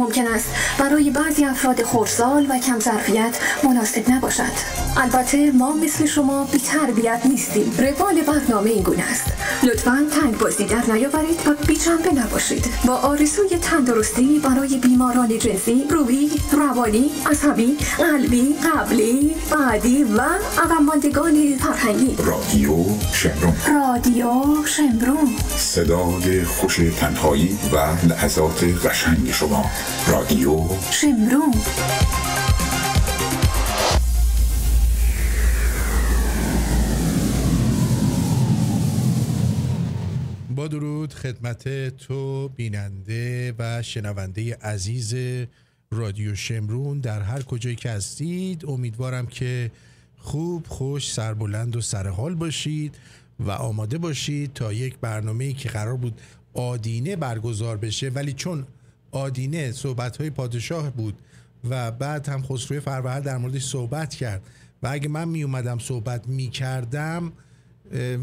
ممکن است برای بعضی افراد خردسال و کم ظرفیت مناسب نباشد. البته ما مثل شما بی تربیت نیستیم. روال برنامه این گونه است. لطفا تنگ بازی در نیاورید و بی جنبه نباشید. با آرزوی تندرستی برای بیماران جنسی روحی روانی عصبی قلبی قبلی بعدی و عقب ماندگان فرهنگی. رادیو شمرون. رادیو شمرون. صدای خوش تنهایی و لحظات قشنگ شما. رادیو شمرون. درود خدمت تو بیننده و شنونده عزیز رادیو شمرون در هر کجایی که هستید. امیدوارم که خوب خوش سربلند و سرحال باشید و آماده باشید تا یک برنامه که قرار بود آدینه برگزار بشه. ولی چون آدینه صحبت های پادشاه بود و بعد هم خسروی فروهر در موردش صحبت کرد و اگه من می اومدم صحبت می کردم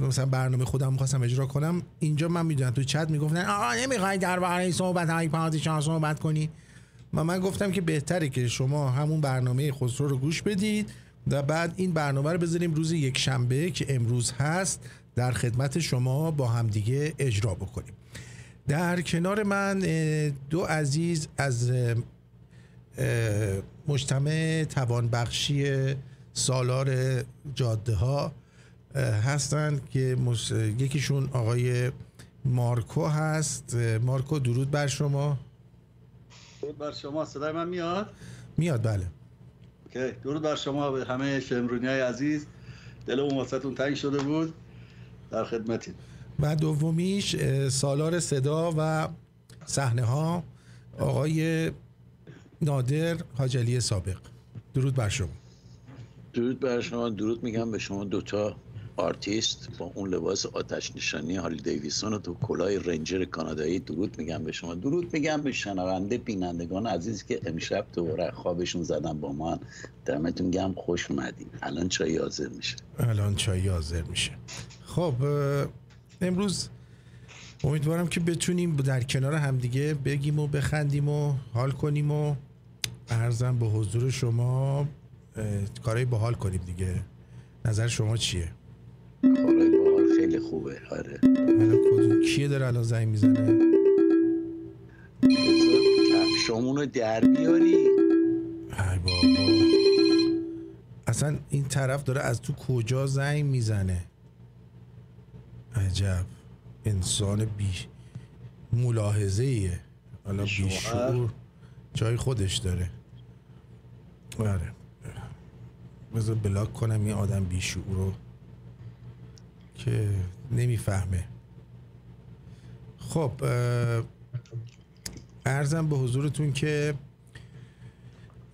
مثلا برنامه خودم می‌خواستم اجرا کنم اینجا من می‌دونم تو چت می‌گفتن آقا نمی‌خوای درباره صحبت های پادشاه صحبت کنی؟ و من گفتم که بهتره که شما همون برنامه خسرو رو گوش بدید و بعد این برنامه رو بذاریم روز یک شنبه که امروز هست در خدمت شما با همدیگه اجرا بکنیم. در کنار من دو عزیز از مجتمع توانبخشی سالار جاده ها هستند که یکیشون آقای مارکو هست. مارکو درود بر شما. درود بر شما. صدای من میاد؟ میاد بله. OK. درود بر شما به همه شمرونی های عزیز دلمون واسهتون تنگ شده بود. در خدمتیم. و دومیش سالار صدا و صحنه ها آقای نادر حاجلی سابق. درود بر شما. درود بر شما. درود میگم به شما دوتا. آرتیست با اون لباس آتش نشانی هارلی دیویدسون و تو کلاه ranger کانادایی درود میگم به شما. درود میگم به شنونده بینندگان عزیز که امشب دوباره خوابشون زدن با من دمتون گم خوش اومدین. الان چای حاضر میشه. الان چای حاضر میشه. خب امروز امیدوارم که بتونیم در کنار همدیگه بگیم و بخندیم و حال کنیم و ارزم به حضور شما کارهای باحال کنیم دیگه. نظر شما چیه؟ کارهای باحال خیلی خوبه آره. کیه داره الان زنگ می‌زنه؟ کفشامونو در بیاری. ای بابا. اصلا این طرف داره از تو کجا زنگ می‌زنه؟ عجب. انسان بی ملاحظه ایه حالا بیشعور جای خودش داره. آره. بذار بلاک کنم این آدم بیشعور رو که نمی‌فهمه. خب ارزم به حضورتون که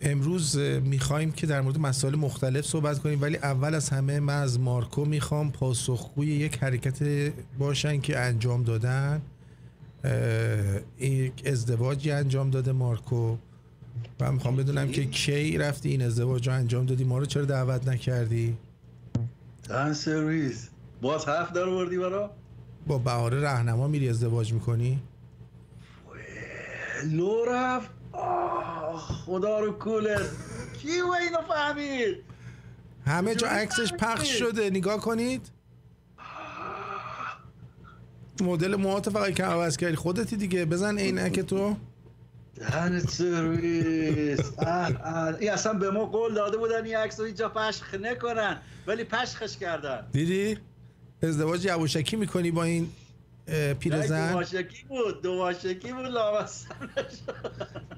امروز می‌خوایم که در مورد مسائل مختلف صحبت کنیم ولی اول از همه من از مارکو می‌خوام پاسخگوی یک حرکت باشن که انجام دادن. یک ازدواجی انجام داده مارکو. و می‌خوام بدونم که کی رفتی این ازدواج رو انجام دادی؟ ما رو چرا دعوت نکردی؟ سرویس. باز حرف در وردی برا؟ با بهاره رهنما میری ازدواج می‌کنی؟ لو رفت خدا رو کولر کی و اینو فهمید؟ همه جا عکسش پخش شده. نگاه کنید. مدل موهات فقط که عوض کردی. خودتی دیگه. بزن عینک تو. دهنت سرویس. این اصلا به ما قول داده بودن این عکس رو اینجا پشخ نکنن. ولی پشخش کردن. دیدی؟ ازدواج یواشکی می‌کنی با این پیرزن؟ دواشکی بود دواشکی بود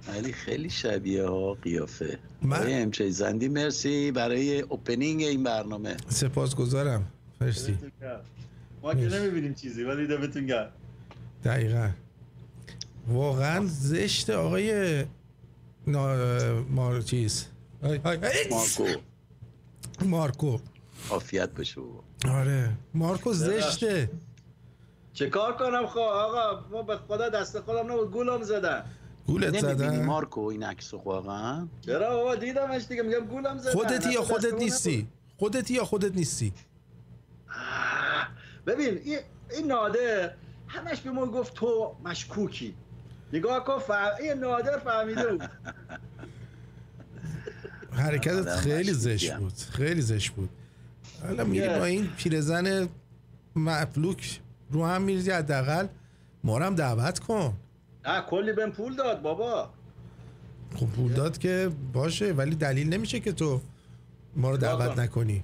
ولی خیلی شبیه ها قیافه. من- امچه زندی مرسی. برای اوپنینگ این برنامه. سپاس گذارم مرسی ما که نمی‌بینیم چیزی ولی دمتون گرم. دقیقا. واقعا زشت آقای نا... مار چیز؟ آی- آی- آی- مارکو. مارکو. عافیت باشه بابا. آره. مارکو زشته. چه کار کنم خب؟ آقا ما به خدا دست خودم نبود. گولم زدن. گولت نمی‌بینی زدن؟ مارکو این عکس رو واقعا؟ چرا بابا؟ دیدمش دیگه. میگم گولم زدن. خودتی یا خودت نیستی؟ خودتی یا خودت نیستی؟ ببین این, این نادر همش به ما گفت تو مشکوکی. نگاه کن فهم... این نادر فهمیده بود. حرکتت خیلی زشت. بود. خیلی زشت بود. حالا میری. با این پیرزن مفلوک رو هم میریزی حداقل. ما رو هم دعوت کن. نه کلی بهم پول داد بابا. خب پول داد که باشه ولی دلیل نمیشه که تو ما رو دعوت. نکنی.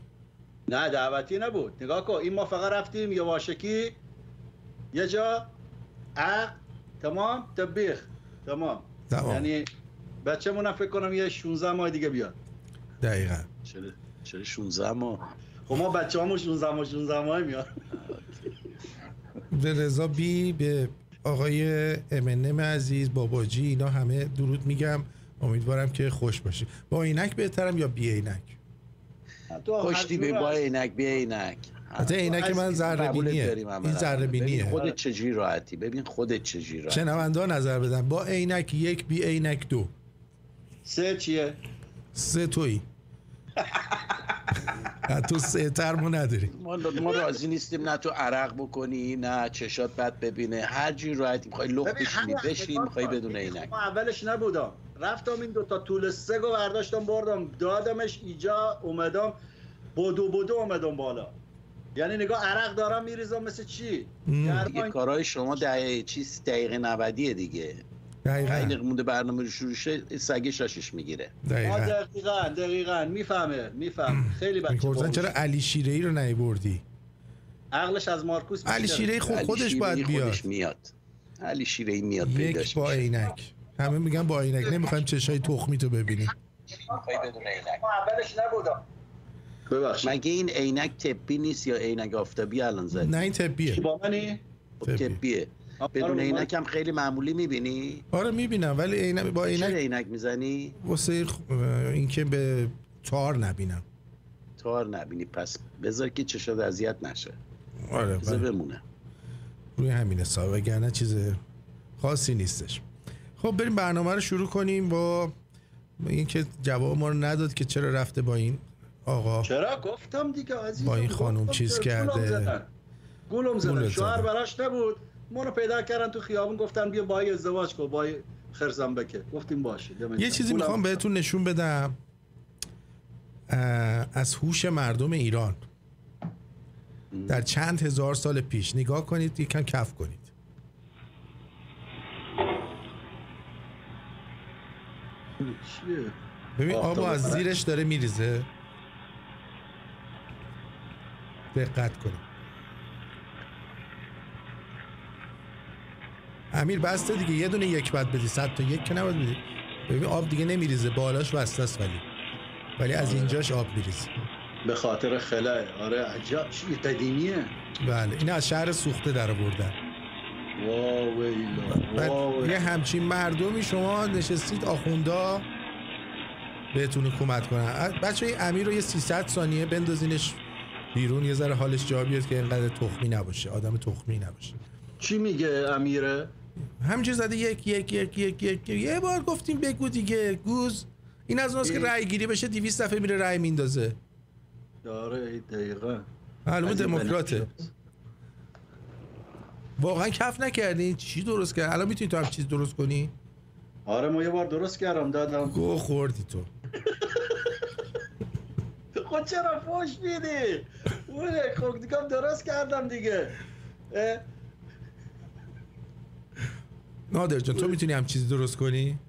نه دعوتی نبود. نگاه کن این ما فقط رفتیم یه واشکی یه جا عق تمام تبیخ. تمام. تمام. یعنی بچه‌مون هم فکر کنم یه 16 ماه دیگه بیاد. دقیقا. چرا 16 ماه؟ خب ما بچه همون 16 ماه 16 ماه میاد به رضا بی به آقای امنم عزیز باباجی اینا همه درود میگم. امیدوارم که خوش باشی. با عینک بهترم یا بی عینک؟ خوشتی به با عینک بیا عینک. حتی عینک من ذره بینیه. این. ذره ببین بینیه. خودت چجوری راحتی. ببین خودت چجوری راحتی. شنونده نظر بدن. با عینک یک بی عینک دو. سه چیه؟ سه تویی. تو سه ترمو نداری. ما ما راضی نیستیم نه تو عرق بکنی نه چشات بد ببینه. هر جوری راحتی می‌خوای لخ ببین، بشینی بشین می‌خوای. بدون این عینک. ما اولش نبودم. رفتم این دوتا طول سگو برداشتم بردم دادمش ایجا اومدم بدو بدو اومدم بالا. یعنی نگاه عرق دارم میریزم مثل چی. دیگه گرما کارهای شما دقیقه چیز دقیقه 90 دیگه. دقیقا. دقیقه مونده برنامه رو شروع شه سگه شاشش می‌گیره. دقیقا. دقیقا دقیقا. می‌فهمه میفهم خیلی بچه. چرا علی شیره ای رو نیوردی عقلش از مارکوس علی. شیره خب علی خودش باید بیاد. خودش میاد. علی شیره ای میاد یک پیداش با عینک. همه میگن با عینک. نمی‌خوایم چشای تخمی تو ببینیم. بدون عینک. ما اولش نبودم. ببخشید. مگه این عینک طبی نیست یا عینک آفتابی الان زدی نه این طبیه با منی؟ خب آره، بدون من- عینک هم خیلی معمولی می‌بینی؟ آره می‌بینم ولی عینک با چرا عینک عینک می‌زنی؟ واسه خ- اینکه به تار نبینم. تار نبینی. پس بذار که چشات اذیت نشه. آره بذار بله. بمونه. روی همین حساب وگرنه چیز خاصی نیستش. خب بریم برنامه رو شروع کنیم با اینکه جواب ما رو نداد که چرا رفته با این آقا. چرا؟ گفتم دیگه عزیزم با این خانم؟ چیز گولم کرده. گولم زدن. شوهر. براش نبود. ما رو پیدا کردن تو خیابون گفتن بیا با ازدواج کن با این خرزنبکه گفتیم باشه یه. چیزی می‌خوام. بهتون نشون بدم از هوش مردم ایران در چند هزار سال پیش نگاه کنید یکم کف کنید چیه؟ ببین آب از. زیرش داره میریزه دقت کنید امیر بسته دیگه یه دونه یک بعد بدی صد تا یک که نباید بدی. ببین آب دیگه نمیریزه بالاش بسته است ولی. ولی از اینجاش آب میریزه. به خاطر خلاه. آره عجب. چی قدیمیه. بله این از شهر سوخته در آوردن. یه. همچین مردمی شما نشستید آخوندا بهتون حکومت کنن. بچه های امیر رو یه 300 ثانیه بندازینش بیرون یه ذره حالش جا بیاد که اینقدر تخمی نباشه آدم تخمی نباشه. چی میگه امیره؟ همینجور زده یک یک یک یک یک یه بار گفتیم بگو دیگه گوز. این از اوناست که ای. رأی گیری بشه 200 دفعه میره رأی میندازه. داره دقیقا. معلومه دموکراته. واقعا کف نکردین چی درست کرد الان می‌تونی تو هم چیز درست کنی؟ آره ما یه بار درست کردم دادم. گو خوردی تو. خود چرا فوش میدی؟ اوه خب درست کردم دیگه. نادر جان تو می‌تونی هم چیزی درست کنی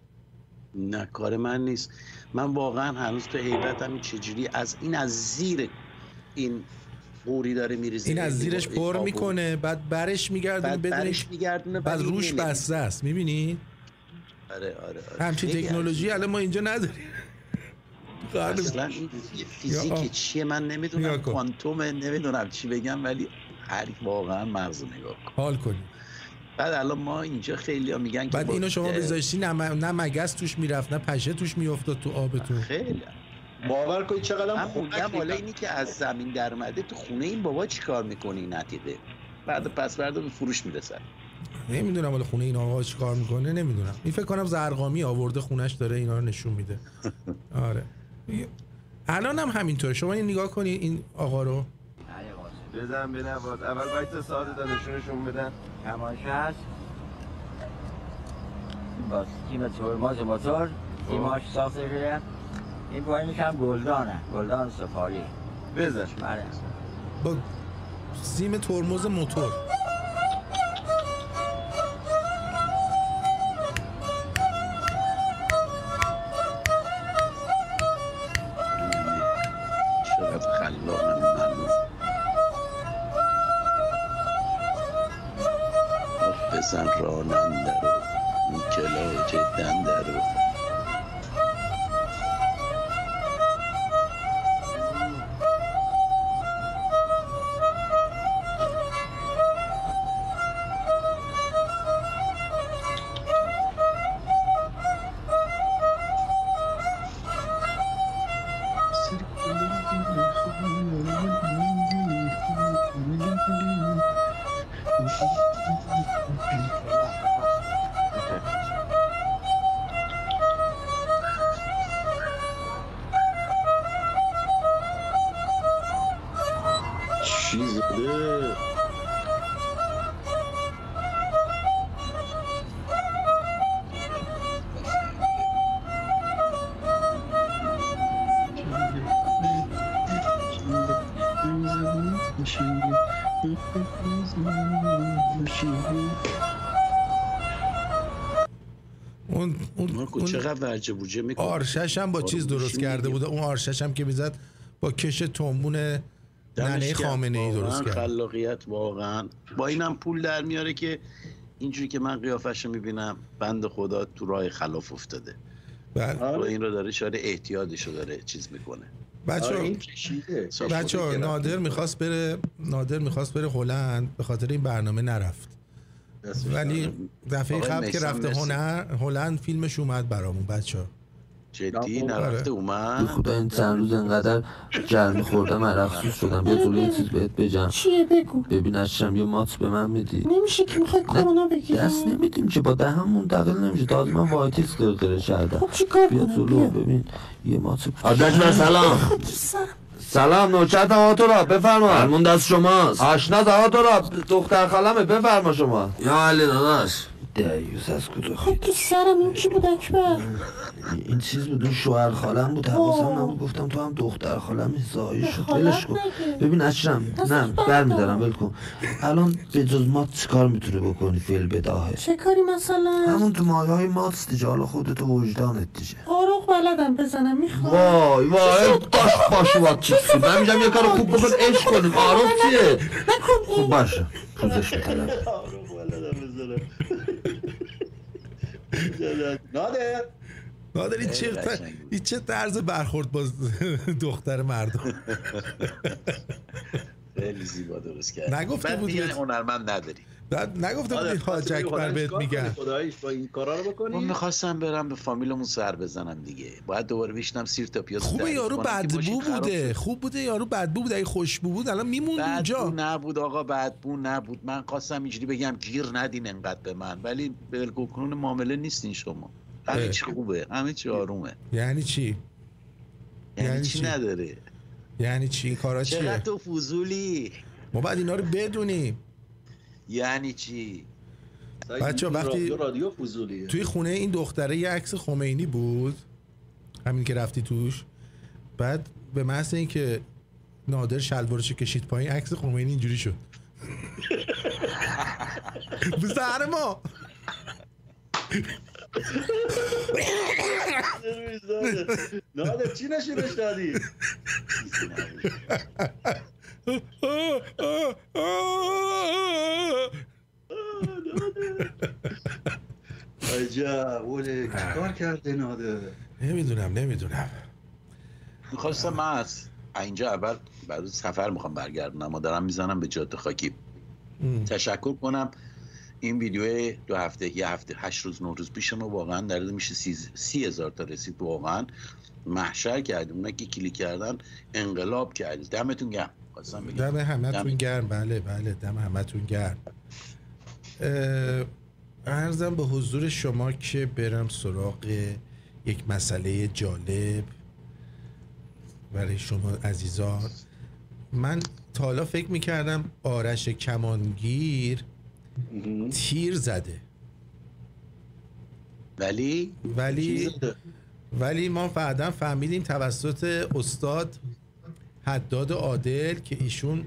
نه کار من نیست من واقعا هنوز تو حیرتم این چجوری از این از زیر این قوری داره میریزه این از زیرش این پر. می‌کنه بعد برش میگردونه بعد برش میگردونه بعد روش. بسته است می‌بینی آره آره آره همچین تکنولوژی. الان ما اینجا نداریم اصلا این فیزیک چیه من نمی‌دونم کن. کوانتومه نمی‌دونم چی بگم ولی هر واقعا مغز نگاه کن حال کنی بعد الان ما اینجا خیلی ها میگن که بعد اینو شما بذاشتی نه, نه مگس توش می‌رفت نه پشه توش میافتاد تو آبتون خیلی. باور کنید چقدر خنک موندم حالا. اینی که از زمین در اومده تو خونه این بابا چی کار می‌کنی نتیده بعد پس فردا به فروش می‌رسن نمی‌دونم حالا خونه این آقا چی کار می‌کنه نمی‌دونم. این فکر کنم زرقامی آورده خونش داره اینا رو نشون میده. آره. الان هم همینطوره شما این نگاه کنی این آقا رو. بزن بنواز اول باید ساده دانشونشون بدن. تماشا هست. با تیم ترماز موتور. تیماش ساخته شده. این پایینش هم گلدانه. گلدان سفاری بزن. بله. با سیم ترمز موتور. اون اون, مارکو اون چقدر ورجه بوجه می‌کنه آرشش هم با چیز درست کرده بود اون آرشش هم که می‌زد با کش تنبون ننه خامنه ای درست کرد. خلاقیت واقعا. با اینم پول در میاره که اینجوری که من قیافش رو می‌بینم بند خدا تو راه خلاف افتاده. بله. با این رو داره شاید احتیاطش رو داره چیز می‌کنه. بچه آره این بچه نادر. می‌خواست بره نادر می‌خواست بره هلند. به خاطر این برنامه نرفت. ولی دفعه قبل که رفته مرسی. هنر هلند فیلمش اومد برامون بچه. ها جدی نرفته آره. اومد. خدا این چند روز انقدر جرمی خوردم عرق شدم. یه یه چیز بهت بجم چیه؟ بگو. ببین ازشم یه مات به من میدی. نمیشه که می‌خوای کرونا بگیری دست نمیدیم که با دهم منتقل نمیشه. تازه من وایتیس قرقره کردم. خب چی کار بیا. ببین یه مات. آدش من سلام. سلام نوچت آتورا بفرما. فرمون دست شماست. آشنا آتورا دختر خالمه بفرما شما. یا علی داداش. دیوز از کدو خب تو سرم این کی بود اکبر؟ این چیز بود اون شوهر خالم بود. حواسم نبود. گفتم تو هم دختر خالم زایی شد. ولش کن. ببین اشرم نه برمیدارم ول کن. الان به جز مات چیکار می‌تونه بکنی فیل بداهه؟ چه کاری مثلا؟ همون تو مایه های مات دیگه. حالا خودت و وجدانت دیگه. آروغ بلدم بزنم می‌خوام وای وای. باش باش وات چیز من میگم یه کار خوب بکن عشق کنیم. آروم چیه؟ خب باشه. پوزش می‌کنم آروم ولدم بزنه. نادر. نادر این چه. این چه طرز برخورد با دختر مردم؟ خیلی زیبا درست کرد نگفته بود هنرمند نداری. نگفته بود نادر، این حاج اکبر بهت میگن. کنی؟ خداییش با این کارا رو من بکنی می‌خواستم برم به فامیلمون سر بزنم دیگه. باید دوباره بشنم سیر تا پیاز خوبه یارو بدبو بوده. خوب بوده یارو بدبو بوده. اگه خوشبو بود الان میموند بدبو اونجا نبود آقا بدبو نبود. من خواستم اینجوری بگم گیر ندین انقدر به من. ولی بالکل معامله نیستین شما. همه. چی خوبه. همه چی آرومه. یعنی چی؟ یعنی, یعنی چی؟ نداره؟ یعنی چی؟ این کارا چقدر چیه تو فضولی؟ ما بعد اینا رو بدونیم. یعنی چی؟ بچه وقتی- رادیو فضولیه. توی خونه این دختره یه عکس خمینی بود همین که رفتی توش. بعد به محض اینکه نادر شلوارشو کشید پایین عکس خمینی اینجوری شد. به سر ما. نادر چی نشونش دادی؟ عجب اوله چیکار کرده نادر نمی‌دونم نمی‌دونم. می‌خواستم من از اینجا اول بعد سفر می‌خوام برگردم اما دارم می‌زنم به جاده خاکی. تشکر کنم. این ویدیو دو هفته یه هفته هشت روز نه روز پیش ما واقعا در میشه سی, سی هزار تا رسید واقعا محشر کردیم. اونا که کلیک کردن انقلاب کردیم. دمتون گرم. دم همتون گرم. بله بله دم همتون گرم. ارزم به حضور شما که برم سراغ یک مسئله جالب برای شما عزیزان. من تا حالا فکر می‌کردم آرش کمانگیر تیر زده. ولی؟ ولی. ولی ما بعدا فهمیدیم توسط استاد حداد عادل که ایشون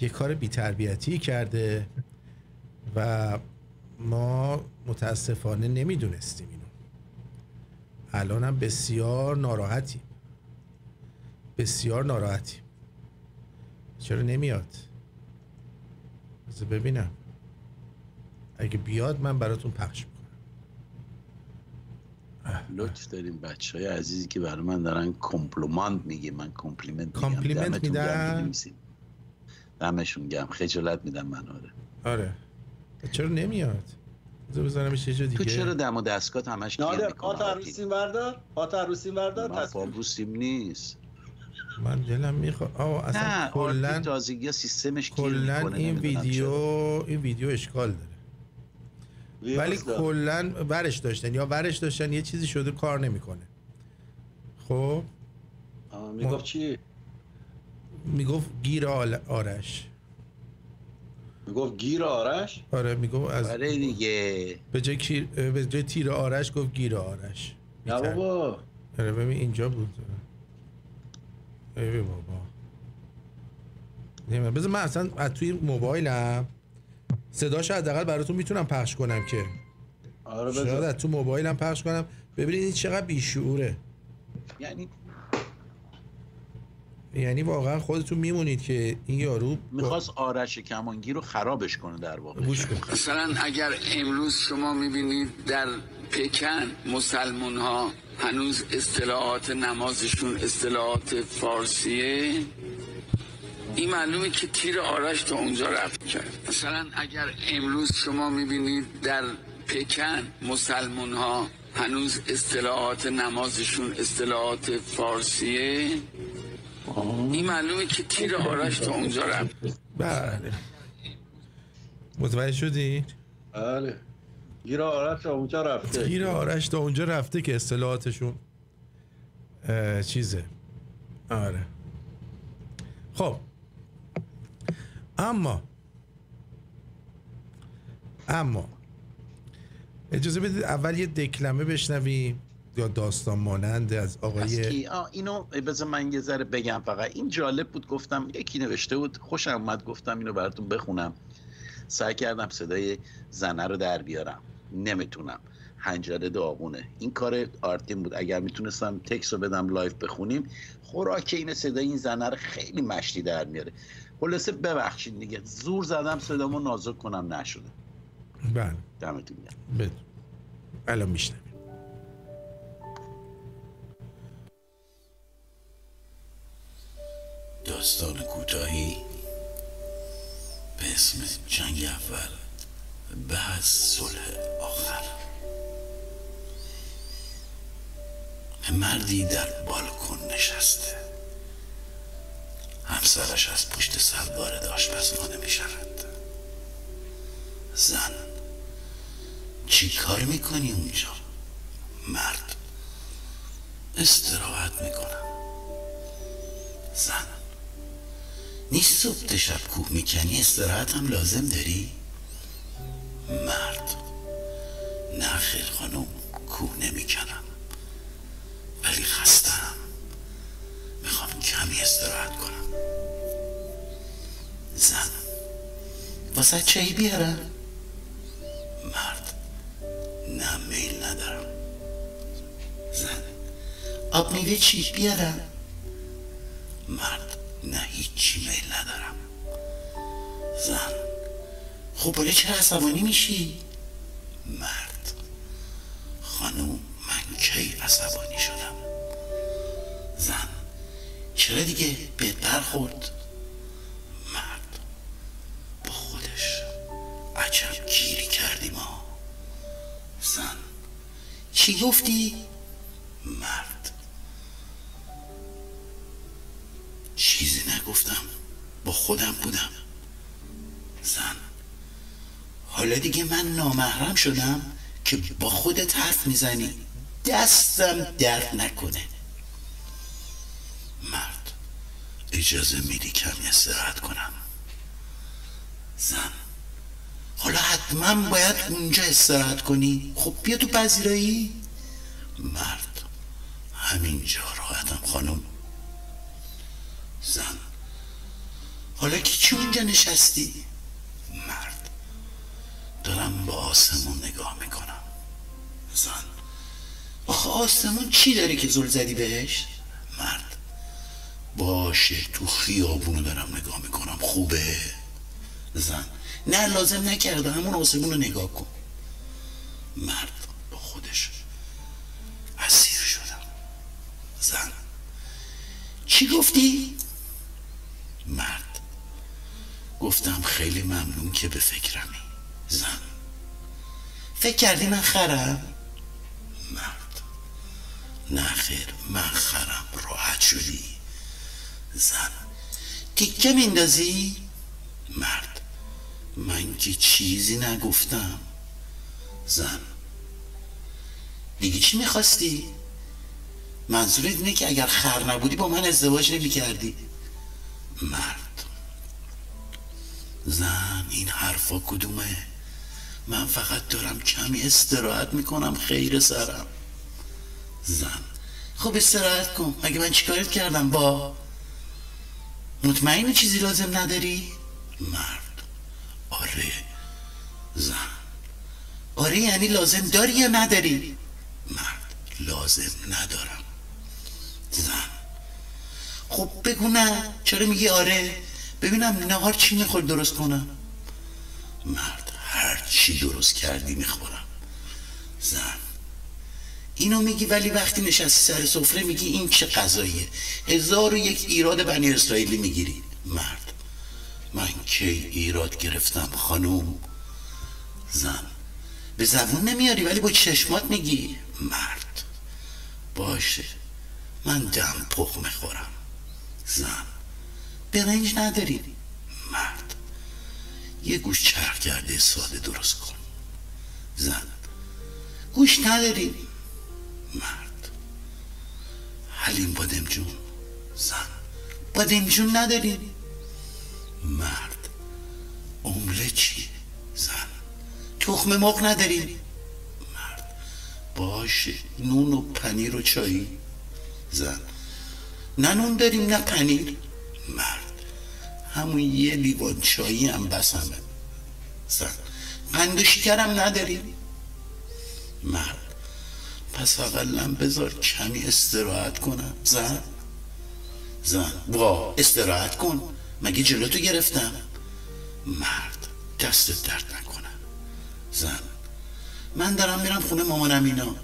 یه کار بیتربیتی کرده و ما متاسفانه نمی‌دونستیم اینو. الان هم بسیار ناراحتیم. بسیار ناراحتیم. چرا نمیاد؟ بذار ببینم. اگه بیاد من براتون پخش می‌کنم. لطف داریم بچه های عزیزی که برای من دارن compliment میگه من compliment میگم compliment؟ می‌نویسیم. دمشون گم خجالت میدم من آره آره چرا نمیاد بذار بذارمش یه جا دیگه تو چرا دم و دستگاه همش نادر؟ پات عروسیم بردار پات عروسیم بردار من بابوسیم نیست من دلم می‌خواد آه اصلا نه کلا تازگی سیستمش کلا این ویدیو. این ویدیو اشکال داره ولی. کلا ورش داشتن. یا ورش داشتن یه چیزی شده کار نمی‌کنه. خب؟ آه، می‌گفت چی؟ می‌گفت گیر آل- آرش. می‌گفت گیر آرش؟ آره می‌گفت از آره دیگه. به جای, کیر... به جای تیر آرش گفت گیر آرش. نه بابا. آره ببین اینجا بود. ای بابا. نمی‌دونم. بذار من اصلا از توی موبایلم صداش حداقل براتون می‌تونم پخش کنم که. آره بذار. تو موبایلم پخش کنم. ببینید این چقدر بیشعوره. یعنی؟ یعنی واقعا خودتون میمونید که این یارو با- می‌خواست آرش کمانگی رو خرابش کنه در واقع. مثلا اگر امروز شما می‌بینید در پکن مسلمون ها هنوز اصطلاحات نمازشون اصطلاحات فارسیه این معلومه که تیر آرش تا اونجا رفت کرد. مثلا اگر امروز شما می‌بینید در پکن مسلمون ها هنوز اصطلاحات نمازشون اصطلاحات فارسیه. این معلومه که تیر آرش تا اونجا رفت. بله. متوجه شدی؟ بله. گیر آرش تا اونجا رفته. گیر آرش تا اونجا رفته که اصطلاحاتشون چیزه. آره. خب. اما اما اجازه بدید اول یه دکلمه بشنویم یا داستان مانند از از آقای؟ آه، اینو بذار من یه ذره بگم فقط. این جالب بود گفتم یکی نوشته بود خوشم اومد گفتم اینو براتون بخونم. سعی کردم صدای زنه رو در بیارم. نمی‌تونم. حنجره داغونه. این کار آرتین بود. اگر می‌تونستم تکس رو بدم live بخونیم خوراک این صدای این زنه رو خیلی مشتی در میاره. خلاصه ببخشید دیگه. زور زدم صدامو نازک کنم. نشده. بله. دمتون گرم. بد الان میشنویم. داستان کوتاهی به اسم جنگ اول بعد صلح آخر. مردی در بالکن نشسته. همسرش از پشت سر وارد آشپزخانه می شود زن چی کار می‌کنی اونجا؟ مرد استراحت می‌کنم. زن نیست صبح شب کوه می‌کنی استراحت هم لازم داری؟ مرد نه خیر خانم کوه نمی‌کنم. ولی خستم می‌خوام کمی استراحت کنم. زن. واسه چایی بیارم مرد. نه میل ندارم. زن. آب میوه چی؟ بیارم مرد. نه هیچی میل ندارم. زن. خب حالا چرا عصبانی میشی؟ مرد. خانوم من کی عصبانی شدم؟ زن. چرا دیگه به برخورد؟ چی گفتی؟ مرد. چیزی نگفتم. با خودم بودم. زن. حالا دیگه من نامحرم شدم که با خودت حرف می‌زنی. دستم درد نکنه. مرد اجازه میدی کمی استراحت کنم؟ زن. حالا حتما باید اونجا استراحت کنی. خب بیا تو پذیرایی. مرد همینجا راحتم خانم. زن. حالا که چی اونجا نشستی؟ مرد. دارم با آسمون نگاه می‌کنم. زن. آخه آسمون چی داره که زل زدی بهش؟ مرد. باشه تو خیابونو دارم نگاه می‌کنم. خوبه؟ زن. نه لازم نکرده. همون آسمون رو نگاه کن. مرد با خودش. اسیر شدم. زن. چی گفتی؟ مرد. گفتم خیلی ممنون که به فکرمی. زن. فکر کردی من خرم؟ مرد. نه خیر من خرم. راحت شدی. زن. تیکه میندازی؟ مرد. من که چیزی نگفتم. زن. دیگه چی می‌خواستی؟ منظورت اینه که اگر خر نبودی با من ازدواج نمی کردی مرد. زن این حرفا کدومه؟ من فقط دارم کمی استراحت می‌کنم خیر سرم. زن. خب استراحت کن. مگه من چیکارت کردم با؟ مطمئنی چیزی لازم نداری؟ مرد. آره زن. آره یعنی لازم داری یا نداری؟ مرد لازم ندارم. زن. خب بگو نه چرا میگی آره؟ ببینم نهار چی میخور درست کنم. مرد هر چی درست کردی می‌خورم. زن. اینو میگی ولی وقتی نشستی سر سفره میگی این چه غذاییه هزار و یک ایراد بنی اسرائیلی می‌گیری. مرد. من کی ایراد گرفتم خانوم؟ زن. به زبون نمیاری ولی با چشمات میگی. مرد. باشه. من دم پخ می‌خورم. زن. برنج نداری. مرد. یه گوش چرخ کرده ساده درست کن. زن. گوش نداری. مرد. حلیم بادمجون. زن. بادمجون نداری. مرد. امله چی؟ زن. تخم مرغ نداری مرد. باشه نون و پنیر و چایی زن. نه نون داریم نه پنیر. مرد. همون یه لیوان چایی هم بسمه زن. قند و شکرم نداریم. مرد. پس اقلا بذار کمی استراحت کنم. زن. زن. با استراحت کن. مگه جلوتو گرفتم؟ مرد دستت درد نکنه. زن من دارم میرم خونه مامانم اینا.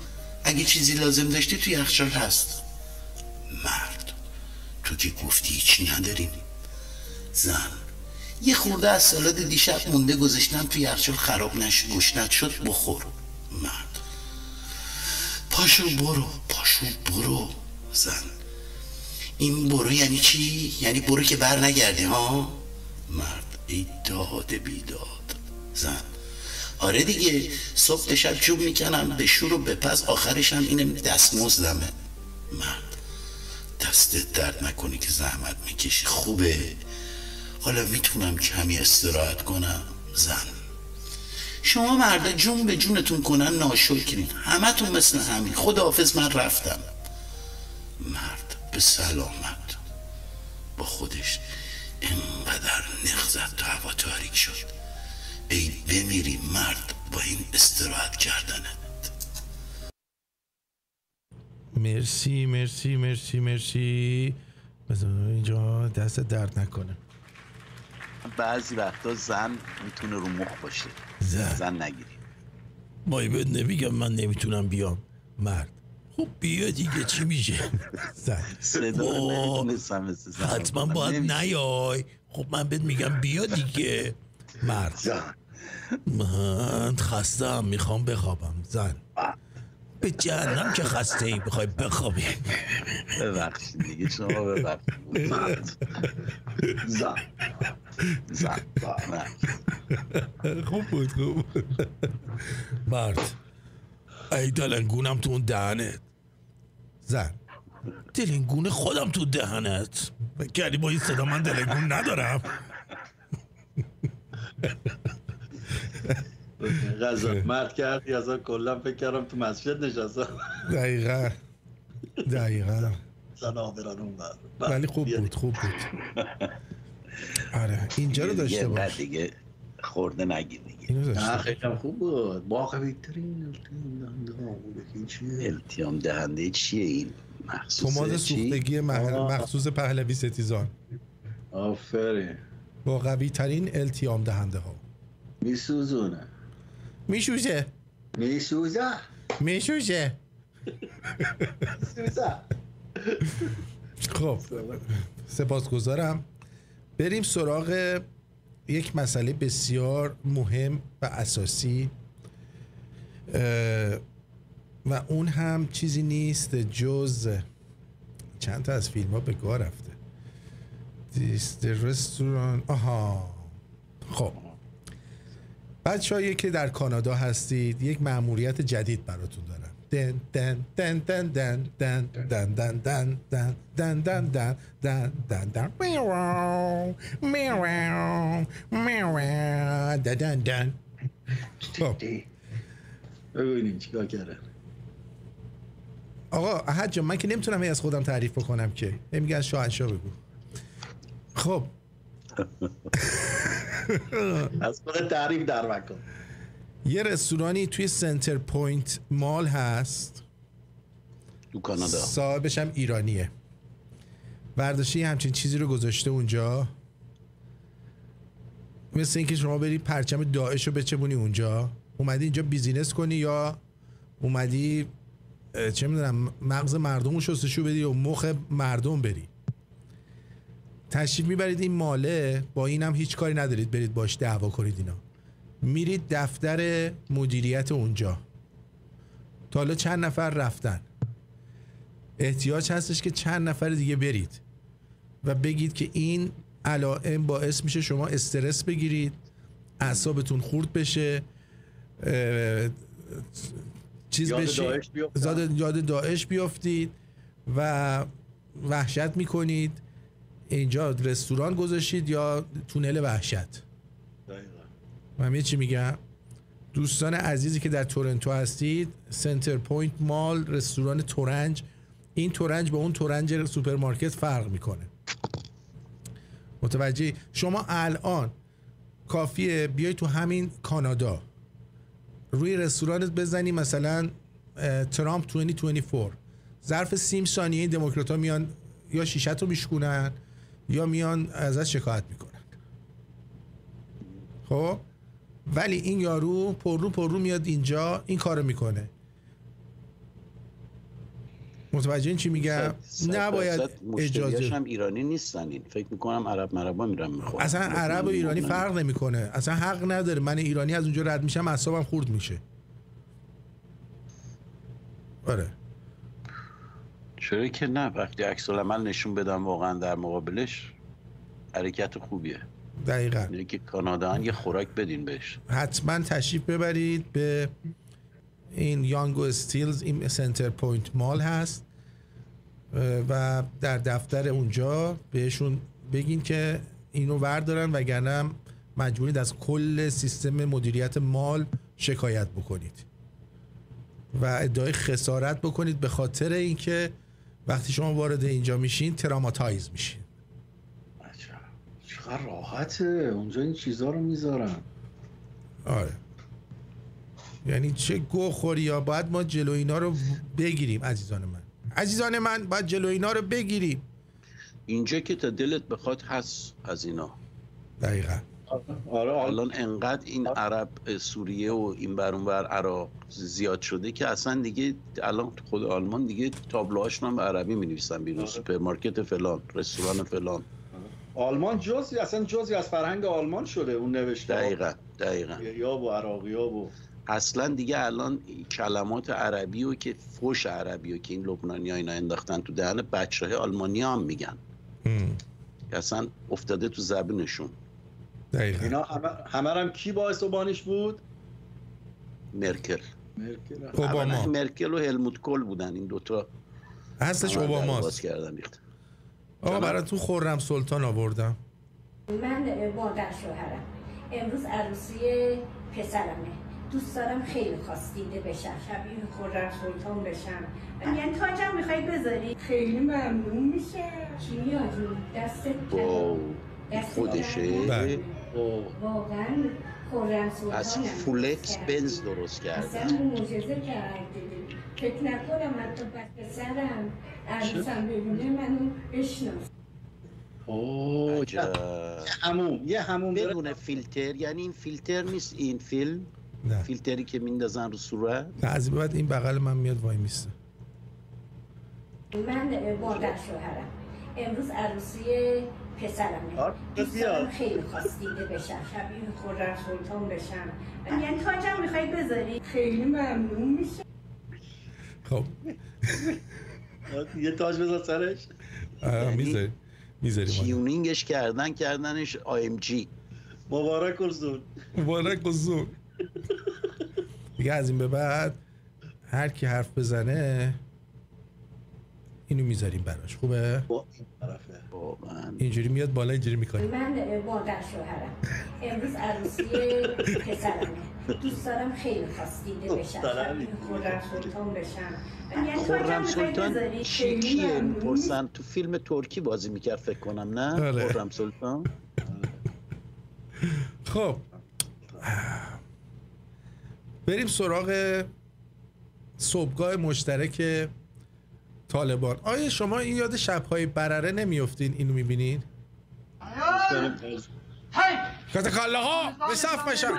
اگه چیزی لازم داشتی توی یخچال هست. مرد تو که گفتی چی نداریم. زن یه خورده از سالاد دیشب مونده گذاشتم توی یخچال خراب نشد گشنت شد بخور. مرد. پاشو برو پاشو برو. زن این برو یعنی چی؟ یعنی برو که بر نگردی ها؟ مرد ای داد بیداد زن. آره دیگه صبح شب چوب می‌کنم به شور و به پس آخرش هم اینه دستمزدمه. مرد دستت درد نکنی که زحمت می‌کشی. خوبه. حالا می‌تونم کمی استراحت کنم. زن. شما مردا جون به جونتون کنن ناشکرین. همتون مثل همین. خداحافظ من رفتم. به سلامت. با خودش انقدر نخزد تا هوا تاریک شد. ای بمیری مرد با این استراحت کردنت. مرسی مرسی مرسی مرسی. بذار اینجا دست درد نکنه. بعضی وقتا زن می‌تونه رو مخ باشه. زن. زن نگیری. مایی بهت نمیگم من نمی‌تونم بیام. مرد. خب بیا دیگه چی میشه؟ حتما. باید. نیای. خب من بهت میگم بیا دیگه. مرد. من خستم می‌خوام بخوابم. زن. به جهنم که خسته ای بخوای بخوابی. ببخشید دیگه شما ببخشید. زن. زن. خوب بود خوب بود. مرد. ای دلنگونم تو اون دهنت. زن. دلنگون خودم تو دهنت. کردی با این صدا من دلنگون ندارم. غذا. مرد کردی از کلا فکر کردم تو مسجد نشستم. دقیقا. دقیقا. زن آبران اون ولی خوب بود خوب بود. آره اینجا رو داشته باش. دیگه. خورده نگیر دیگه. خیلی هم خوب بود. با قوی ترین این چیه؟ التیام دهنده چیه این؟ مخصوص پماد چی؟ سوختگی مح- آه. مخصوص پهلوی ستیزان. آفرین. با قوی ترین التیام دهنده ها. میسوزونه. میشوشه. میسوزه؟ میشوشه. میسوزه. خب سپاسگزارم. بریم سراغ یک مسئله بسیار مهم و اساسی و اون هم چیزی نیست جز چند تا از فیلم ها به گاه رفته. دیست رستوران آها. خب. بچه که در کانادا هستید یک مأموریت جدید براتون دارم دن دن دن دن دن دن دن دن دن دن دن دن دن دن دن دن میاو میاو دن دن دن خب ببینیم چیکار کردن آقا احد جان من که نمی‌تونم از خودم تعریف بکنم که هی میگن شاهنشاه بگو خب از خود تعریف در مکن. یه رستورانی توی سنتر پوینت مال هست. تو کانادا. صاحبش هم ایرانیه. برداشته یه همچین چیزی رو گذاشته اونجا. مثل اینکه شما بری پرچم داعش رو بچبونی اونجا. اومدی اینجا بیزینس کنی یا اومدی چه می‌دونم مغز مردم رو شستشو بدی و مخ مردم بری. تشریف می‌برید این ماله با این هم هیچ کاری ندارید برید باش دعوا کنید اینا. میرید دفتر مدیریت اونجا. تا حالا چند نفر رفتن. احتیاج هستش که چند نفر دیگه برید و بگید که این علائم باعث میشه شما استرس بگیرید اعصابتون خورد بشه چیز یاد بشید داعش یاد داعش بیافتید و وحشت می‌کنید. اینجا رستوران گذاشتید یا تونل وحشت؟ دقیقا. من چی میگم؟ دوستان عزیزی که در تورنتو هستید Centerpoint Mall رستوران تورنج این تورنج با اون تورنج سوپرمارکت فرق می‌کنه. متوجه شما الان کافیه بیای تو همین کانادا. روی رستورانت بزنی مثلا ترامپ 2024 ظرف سیم ثانیه این دموکرات ها میان یا شیشت رو میشکونن یا میان ازش شکایت می‌کنن. خب؟ ولی این یارو پر رو پر رو میاد اینجا این کارو می‌کنه. متوجه این چی میگم؟ صد نباید اجازه هم ایرانی نیستن این. فکر می‌کنم عرب مربا میرن می‌خورن. اصلا عرب و ایرانی فرق نمی‌کنه. اصلا حق نداره. من ایرانی از اونجا رد میشم اعصابم خورد میشه. آره. چرا که نه؟ وقتی عکس العمل نشون بدم واقعا در مقابلش حرکت خوبیه. دقیقا. اینه که کانادا یه خوراک بدین بهش. حتما تشریف ببرید به این Yonge و Steeles این Centerpoint Mall هست. و در دفتر اونجا بهشون بگین که اینو وردارن وگرنه مجبورید از کل سیستم مدیریت mall شکایت بکنید. و ادعای خسارت بکنید به خاطر اینکه وقتی شما وارد اینجا میشین traumatize میشین. چقدر راحته. اونجا این چیزا رو می‌ذارن. آره. یعنی چه گو خوری ها. باید ما جلو اینا رو بگیریم عزیزان من. عزیزان من باید جلو اینا رو بگیریم. اینجا که تا دلت بخواد هست از اینا. دقیقا. آره الان انقدر این عرب سوریه و این بر اون بر عراق زیاد شده که اصلا دیگه الان تو خود آلمان دیگه تابلوهاشون هم به عربی می نویسن بیرون سوپرمارکت فلان رستوران فلان. آلمان جزی اصلا جزی از فرهنگ آلمان شده اون نوشته دقیقا دقیقا. یا و عراقی ها و اصلا دیگه الان کلمات عربی و که فوش عربی و که این لبنانی ها اینا انداختن تو دهن بچه های آلمانی هم میگن. که اصلا افتاده تو زبونشون. دقیقا. اینا همه هم کی باعث و بانیش بود؟ مرکل. مرکل. اوباما. اولا مرکل و هلموت کل بودن این دوتا. هستش. باز کردن. آقا براتون خورم سلطان آوردم. من مادر شوهرم. امروز عروسی پسرمه. دوست دارم خیلی خواست دیده بشم. شبیه خورم سلطان بشم. یعنی تاجم می‌خوای بذاری؟ خیلی ممنون میشه. چی دستت واو دست خودشه. از فولکس بنز درست کرده. اصلا معجزه کردی فکر نکنم حتی پسرم عروسم ببینه منو بشناس عجب. هموم یه هموم. بدون فیلتر یعنی این فیلتر نیست این فیلم؟ نه. فیلتری که میندازن رو صورت؟ نه از بعد این بغل من میاد وای میسته. من مادر شوهرم امروز عروسی پسرمه دوست بیا. دارم خیلی خواست دیده بشم. شبیه خورم سلطان بشم. یعنی تاجم می‌خوای بذاری؟ خیلی ممنون میشه. خب. یه تاج بذار سرش. آه، می‌ذاری. می‌ذاری تیونینگش کردن کردنش آیم جی. مبارک الزون مبارک و زور دیگه از این به بعد هر کی حرف بزنه اینو می‌ذاریم براش. خوبه؟ واقعا. اینجوری میاد بالا اینجوری می‌کنیم من مادر شوهرم. امروز عروسی پسرمه. دوست دارم خیلی خواست دیده بشم خورم سلطان بشم. یعنی خورم سلطان بذاری چی خیلی کیه ممنون. می‌پرسن تو فیلم ترکی بازی می‌کرد فکر کنم نه؟ آره. خورم سلطان؟ خب. بریم سراغ صبحگاه مشترک طالبان. آیا شما این یاد شبهای برره نمیفتین اینو می‌بینین؟ کت کله ها به صف بشن.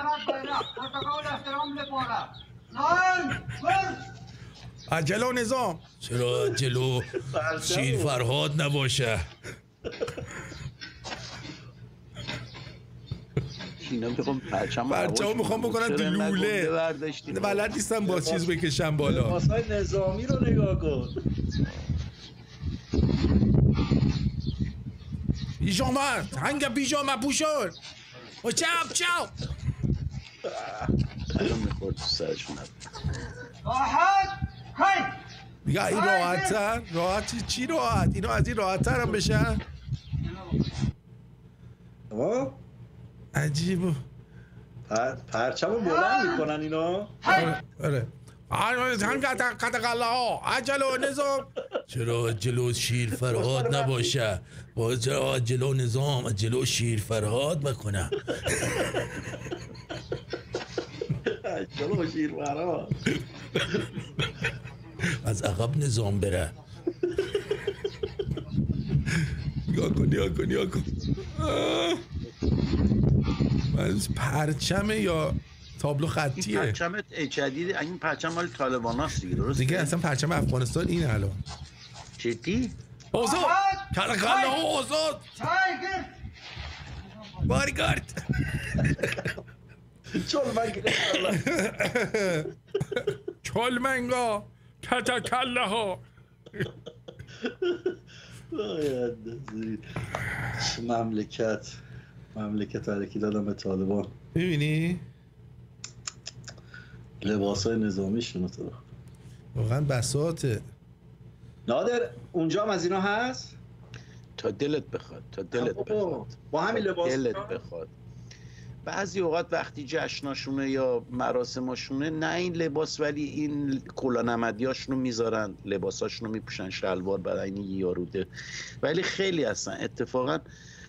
عجله و نظام چرا جلو؟ شیر فرهاد نباشه. اینا می‌خوام پرچم پرچم می‌خوام بکنن تو لوله؟ بلد نیستم با چیز بکشم بالا. لباسای نظامی رو نگاه کن. پیژامه هنگ پیژامه پوشون و چپ الان می‌خورد تو سرشون؟ دیگه این راحت تر راحت چی راحت؟ اینا از این راحت تر هم بشن؟ عجیب پرچم رو بلند می‌کنن اینا؟ آره. آره هنگ کتقله ها. عجل و نظام. چرا جلو شیر فرهاد نباشه؟ با چرا جلو نظام جلو شیر فرهاد بکنه؟ چلو شیر برا از عقب نظام بره. نگاه کن نگاه کن نگاه کن. پرچمه یا تابلو این خطیه پرچم جدید این پرچم مال طالبان هاست دیگه درست دیگه اصلا پرچم افغانستان این الان. جدی؟ آزاد! کلکله ها آزاد! بارگارد چون من چل منگا! کتکله ها باید بذارید. چه مملکت. مملکت ترکی دادم به طالبان. می‌بینی؟ لباس های نظامیشون تو واقعا بساطه. نادر اونجا هم از اینا هست؟ تا دلت بخواد تا دلت بخواد. با همین لباس دلت بخواد. بعضی اوقات وقتی جشناشونه یا مراسماشونه نه این لباس ولی این کلا نمدیاشونو می‌ذارن. لباساشونو میپوشن شلوار برای این یاروده. ولی خیلی هستن. اتفاقا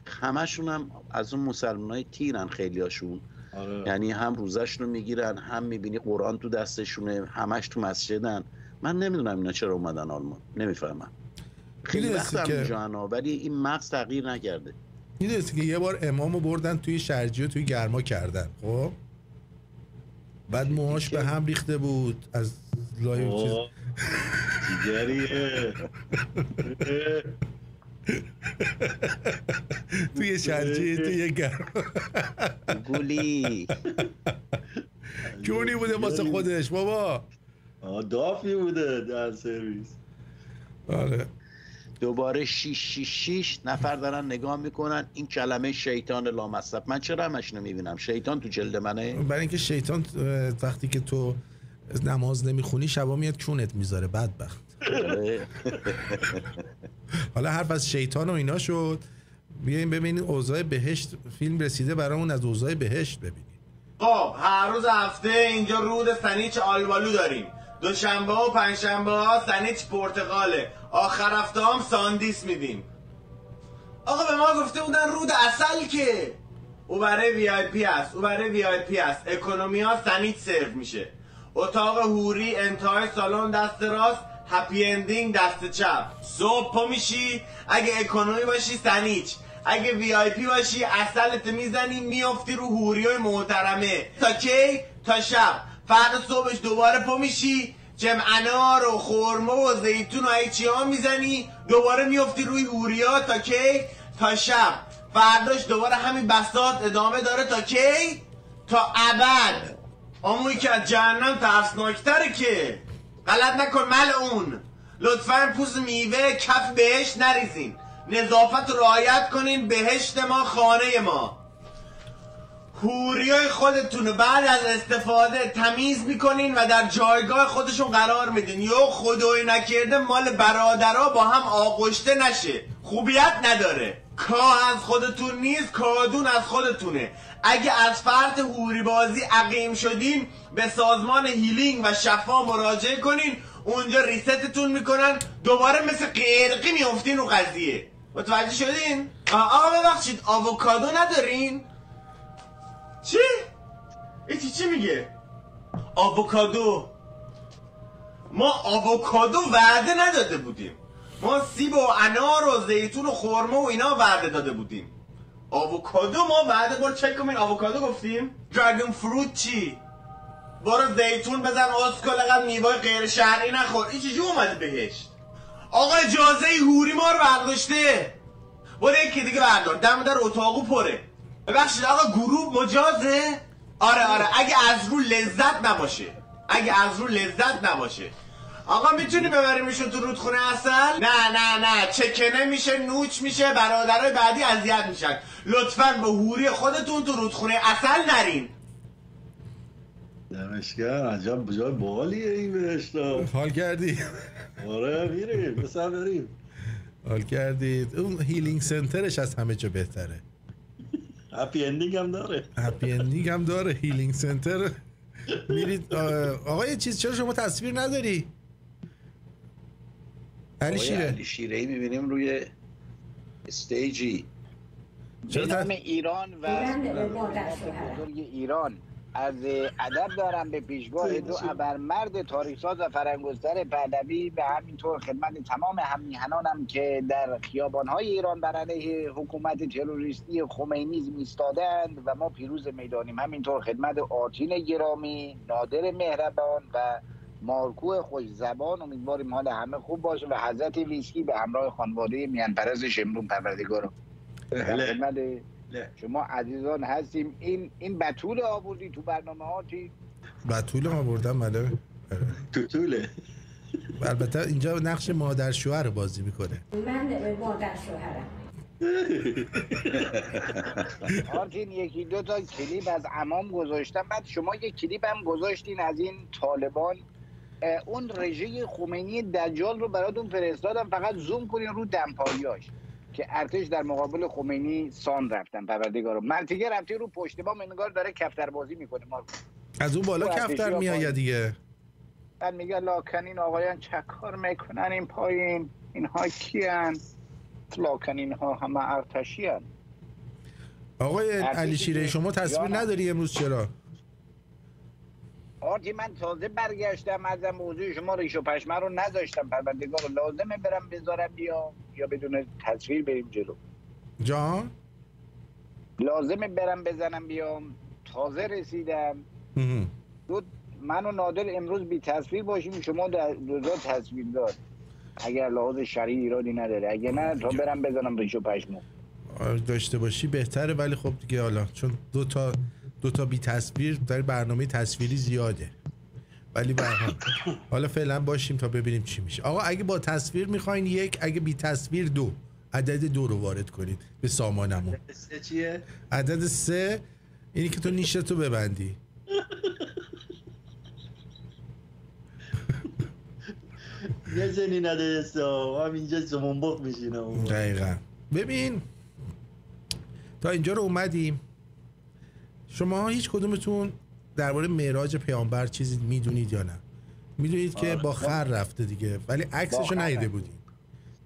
همشون هم از اون مسلمان های تیرن خیلی هاشون آره. یعنی هم روزشونو می‌گیرن هم می‌بینی قرآن تو دستشونه همش تو مسجدن. من نمی‌دونم اینا چرا اومدن آلمان. نمی‌فهمم. خیلی وقت هم ولی این مغز تغییر نکرده. می‌دونستی که یه بار امامو بردن توی شرجی و توی گرما کردن خب؟ بعد موهاش به هم ریخته بود از لای اون چیز. توی شرجی توی گرما گولی. جونی بوده واسه خودش بابا؟ دافی بوده در سرویس. آره. دوباره شیش شیش شیش نفر دارن نگاه می‌کنن. این کلمه شیطان لامصب. من چرا همش نمی‌بینم شیطان تو جلد منه؟ برای اینکه شیطان وقتی که تو نماز نمی‌خونی شبا میاد کونت می‌ذاره. بدبخت. حالا حرف از شیطان و اینا شد. بیایم ببینیم اوضاع بهشت فیلم رسیده برامون از اوضاع بهشت ببینیم. خب هر روز هفته اینجا رود سنیچ آلبالو داریم. دوشنبه و پنجشنبه ها سنیچ پرتقاله آخر هفته هم ساندیس میدیم. آقا به ما گفته بودن رود اصل که؟ او برای VIP است. او برای VIP است. economy ها سن‌ایچ سرو میشه. اتاق حوری انتهای سالن دست راست. happy ending دست چپ. صبح پا میشی اگه economy باشی سن‌ایچ. اگه VIP باشی عسلت می‌زنی میافتی رو حوری های محترمه. تا کی؟ تا شب. فردا صبحش دوباره پا میشی جمع انار و خرما و زیتون و هیچی ها می‌زنی دوباره میافتی روی حوریا. تا کی؟ تا شب. فرداش دوباره همین بساط ادامه داره. تا کی؟ تا ابد. آموی که از جهنم ترسناکتره که. غلط نکن مل اون. لطفا پوز میوه کف بهش نریزین. نظافت رعایت کنین بهشت ما خانه ما. هوریای خودتون بعد از استفاده تمیز می‌کنین و در جایگاه خودشون قرار میدین. یا خدای نکرده مال برادرها با هم آغشته نشه. خوبیت نداره. کاه از خودتون نیست کادون از خودتونه اگه از فرط حوری بازی عقیم شدین به سازمان healing و شفا مراجعه کنین اونجا reset تون می‌کنن دوباره مثل قرقی میافتین رو قضیه متوجه شدین؟ آقا ببخشید آووکادو ندارین؟ چی؟ این چی میگه؟ آووکادو ما آووکادو وعده نداده بودیم ما سیب و انار و زیتون و خرما و اینا وعده داده بودیم. آووکادو ما وعده برو چک کنین آووکادو گفتیم. دراگون فروت چی؟ برو زیتون بزن اسکل قد میوه غیر شرعی نخور. این چجور اومده بهشت آقا اجازه هوری ما رو برداشته. برو یکی دیگه بردار. دم در اتاقو پره. ببخشید آقا گروه مجازه؟ آره آره. اگه از رو لذت نباشه. اگه از رو لذت نباشه. آقا می‌تونی ببریمشون تو رودخونه اصل؟ نه نه نه. چکنه میشه نوچ میشه برادرای بعدی اذیت میشن. لطفا به هوری خودتون تو رودخونه اصل نرین. دمشگر عجب جای بالیه این بهشتا. حال کردی؟ آره میریم. بسر بریم. حال کردید. اون هیلینگ سنترش از همه جا بهتره. هپی اندینگ هم داره. هپی اندینگ هم داره. هیلینگ سنتر میرید آقا یه چیز چرا شما تصویر نداری؟ علی شیره. علی شیره ای می‌بینیم روی استیجی. به نام ایران و بزرگ ایران. از ادب دارم به پیشگاه دو ابرمرد تاریخساز و فرنگستر پهلوی به همینطور خدمت تمام همیهنانم که در خیابانهای ایران بر علیه حکومت تروریستی خمینی ایستادند و ما پیروز می‌دانیم. همینطور خدمت آرتین گرامی نادر مهربان و مارکو خوش زبان امیدواریم حال همه خوب باشه و حضرت ویسکی به همراه خانواده میان پرز شمرون پروردگارم خدمت شما عزیزان هستیم. این این بتول آوردی تو برنامه ها چی؟ بتول ما بردم بله. توتوله البته اینجا نقش مادر شوهر بازی می‌کنه. من مادر شوهرم. آرتین یکی دو تا کلیپ از امام گذاشتم. بعد شما یک کلیپ هم گذاشتین از این طالبان. اون رژه خمینی دجال رو براتون فرستادم فقط زوم کنین رو دمپاییاش که ارتش در مقابل خمینی سان رفتن پروردگارو. مرتیگه رفتی رو پشت بام انگار داره کفتر بازی می‌کنه. ما از اون بالا کفتر میآید دیگه. بعد میگه لاکنین آقایان چکار می‌کنن این پایین؟ اینها کیان؟ لاکنین ها همه ارتشی هن. آقای علی شیره شما تصویر نداری امروز چرا؟ آرتی من تازه برگشتم از موضوع شما ریش و پشمه رو نذاشتم. پروردگار لازمه برم بذارم بیا. یا بدون تصویر بریم جلو. جان؟ لازمه برم بزنم بیام. تازه رسیدم. دو من و نادر امروز بی تصویر باشیم شما دوزا تصویر دار. اگر لحاظ شرعی ایرادی نداره. اگر نه تا برم بزنم ریش و پشمو داشته باشی بهتره ولی خب دیگه حالا چون دو تا دو تا بی تصویر در برنامه تصویری زیاده. ولی برهم حالا فعلا باشیم تا ببینیم چی میشه. آقا اگه با تصویر می‌خواین یک اگه بی تصویر دو. عدد دو رو وارد کنید به سامانمون. سه چیه؟ عدد سه اینی که تو نیشتو ببندی. یه زنی نده سا هم اینجا زمانباق میشینم دقیقا. ببین تا اینجا رو اومدیم. شما هیچ کدومتون درباره معراج پیامبر چیزی می‌دونید یا نه؟ می‌دونید که آره. با خر رفته دیگه ولی عکسشو ندیده. بودین.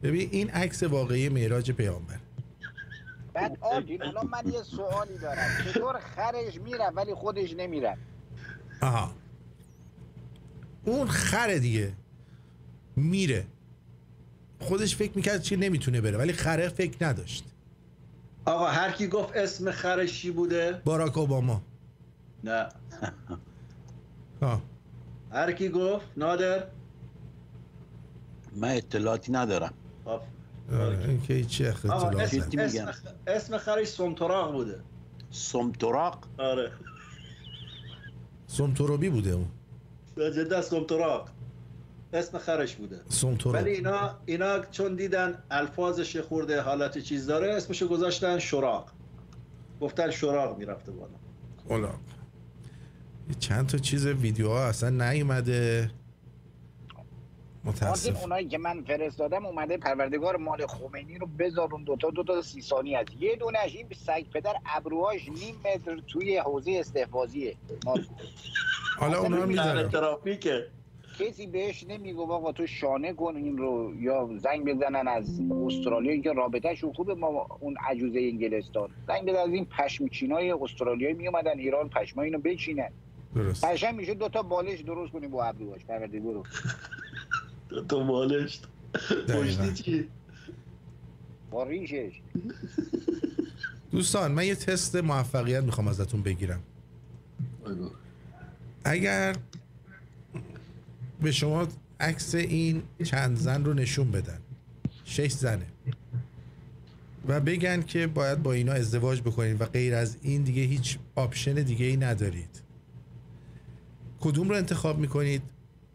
ببین این عکس واقعی معراج پیامبر. بعد آرتین الان من یه سوالی دارم. چطور خرش میره ولی خودش نمیره آها. اون خره دیگه میره. خودش فکر می‌کرد چی نمی‌تونه بره ولی خره فکر نداشت. آقا هر کی گفت اسم خرش چی بوده؟ باراک اوباما. نه. ها. هر کی گفت نادر؟ من اطلاعاتی ندارم. آف. آره، این که هیچی آقا اختلاف اسم. اسم, اسم خرش سمتراغ بوده. سمتراق آره. سمتروبی بوده اون. جدا سمتراغ. اسم خرش بوده. ولی اینا اینا چون دیدن الفاظش خورده حالت چیز داره اسمشو گذاشتن شراق گفتن شراق می‌رفته بالا. حالا چند تا چیز ویدیوها اصلا نیومده. متاسف. اونایی که من فرستادم اومده پروردگار مال خمینی رو بذارون دوتا دوتا سی ثانی هست یه دونش این سگ پدر ابروهاش نیم متر توی حوزه استحفاظیه. حالا اونا رو می‌ذارم ترافیکه کسی بهش نمیگو آقا تو شانه کن این رو یا زنگ بزنن از استرالیا که رابطهشون خوبه. ما اون عجوزه انگلستان. زنگ بزن از این پشمچینای استرالیایی میومدن ایران پشما اینو بچینن. درست. قشنگ میشه دوتا بالش درست کنیم با ابروهاش پروردگار رو تو بالشت پشتی چی؟ با ریشش. دوستان من یه تست موفقیت می‌خوام ازتون بگیرم. اگر به شما عکس این چند زن رو نشون بدن. شش زنه. و بگن که باید با اینا ازدواج بکنید و غیر از این دیگه هیچ آپشن دیگه ای ندارید. کدوم رو انتخاب می‌کنید؟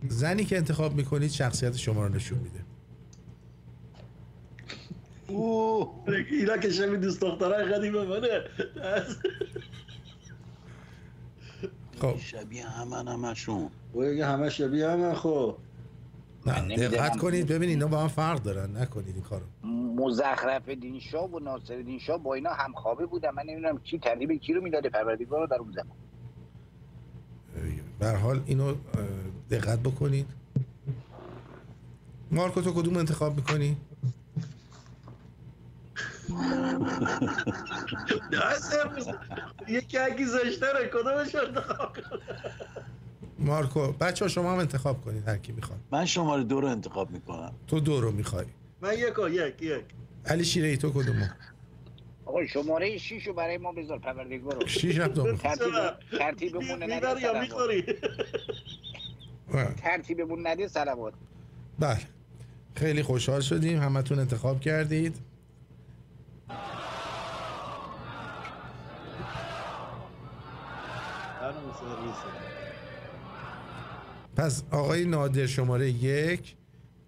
زنی که انتخاب می‌کنید شخصیت شما رو نشون میده. اوه اینا که شبیه دوست دخترای قدیم منه. خب. شبیه همن همشون. بگه همه شبیه همه خب. نه. دقت کنید ببین اینا با هم فرق دارن. نکنید این کارو. مزخرف دین شاه و ناصر دین شاه با اینا همخوابه بودن. من نمی‌دونم کی ترتیب کی رو می‌داده پروردگار رو در اون زمان. به هر حال اینو دقت بکنید. مارکو تو کدوم انتخاب می‌کنی؟ یکی اگه زشتره کدومش انتخاب مارکو بچه ها شما هم انتخاب کنید هر کی می‌خواد. من شماره دو رو انتخاب می‌کنم. تو دو رو می‌خوای. من یک و یک یک. علی شیره ای تو کدومو؟ آقا شماره 6 رو برای ما بذار پروردگار رو شیش هم تو ترتیبمون نده یا. می‌خوری؟ ترتیبمون نده صلوات. بله. خیلی خوشحال شدیم همتون انتخاب کردید. پس آقای نادر شماره یک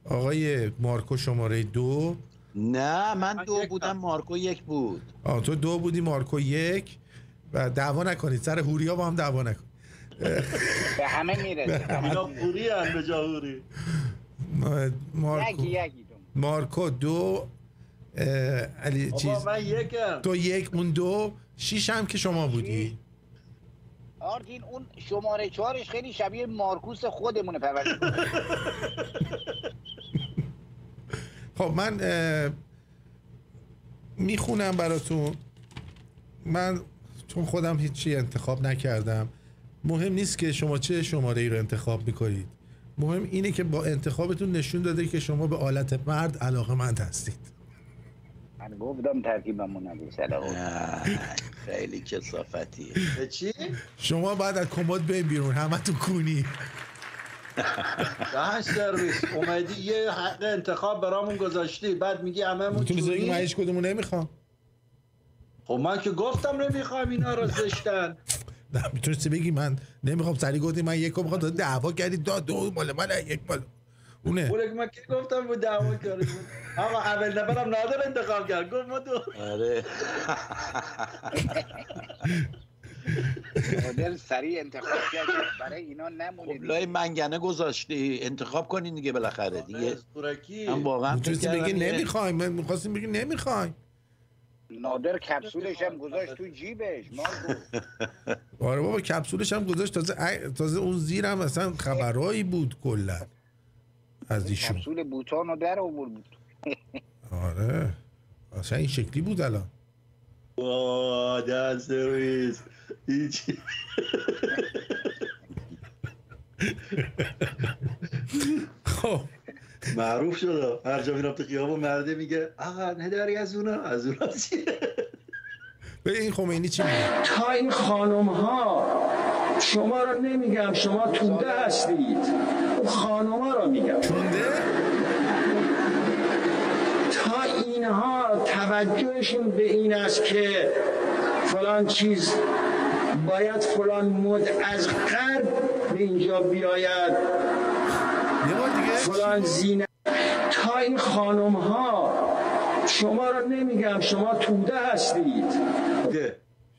آقای مارکو شماره دو. نه من دو بودم مارکو یک بود. آه تو دو بودی مارکو یک. و دعوا نکنید سر هوریا با هم دعوا نکن. به همه می‌رسه اینا پوری هم به جاهوری مارکو. یکی یکی تو مارکو دو. علی چیز؟ من یکم. تو یک اون دو. شیش هم که شما بودی. آرتین اون شماره چهارش خیلی شبیه مارکوس خودمونه پروردگار خب من می‌خونم براتون. من چون خودم هیچی انتخاب نکردم. مهم نیست که شما چه شماره ای رو انتخاب می‌کنید. مهم اینه که با انتخابتون نشون داده که شما به آلت مرد علاقه مند هستید. من گفتم ترتیبمون نده صلوات خیلی کسافتی چی؟ شما بعد از کمد بریم بیرون همه تو کونی. دهن سرویس اومدی یه حق انتخاب برامون گذاشتی. بعد میگی همه می‌تونی بگی من هیچ کدومو نمی‌خوام. خب من که گفتم نمی‌خوام اینا رو زشتن. نه می‌تونستی بگی من نمی‌خوام. سری گفتی من یک رو می‌خوام دعوا کردی. داد دو مال من یک مال. اونه. بوله که من که گفتم بود دعوا کردیم آقا اول نفرم نادر انتخاب کرد. گفت ما دو. آره. مدل سریع انتخاب کرد. برای اینا نمونه خب لای منگنه گذاشتی. انتخاب کنین دیگه بالاخره دیگه. ترکی من واقعا می‌تونستی بگی نمی‌خوایم من می‌خواستیم بگی نمی‌خوایم نادر کپسولش هم گذاشت تو جیبش مارگو آره بابا کپسولش هم گذاشت. تازه تازه اون زیرم اصلا خبرایی بود کلا. از ایشون. کپسول بوتان رو در آورد. آره. اصلا این شکلی بود الان. واه دن سرویس هیچ خب. معروف شد. هر جا میرم تو خیابون مرده میگه آقا نداری از اونا؟ از اونا چیه به این خمینی چی میگه؟ تا این خانم ها شما رو نمیگم شما توده هستید. اون خانم ها رو میگم. تونده؟ تا اینها توجهشون به این است که فلان چیز باید فلان مد از غرب به اینجا بیاید. فلان زینه تا این خانم ها شما رو نمیگم شما توده هستید.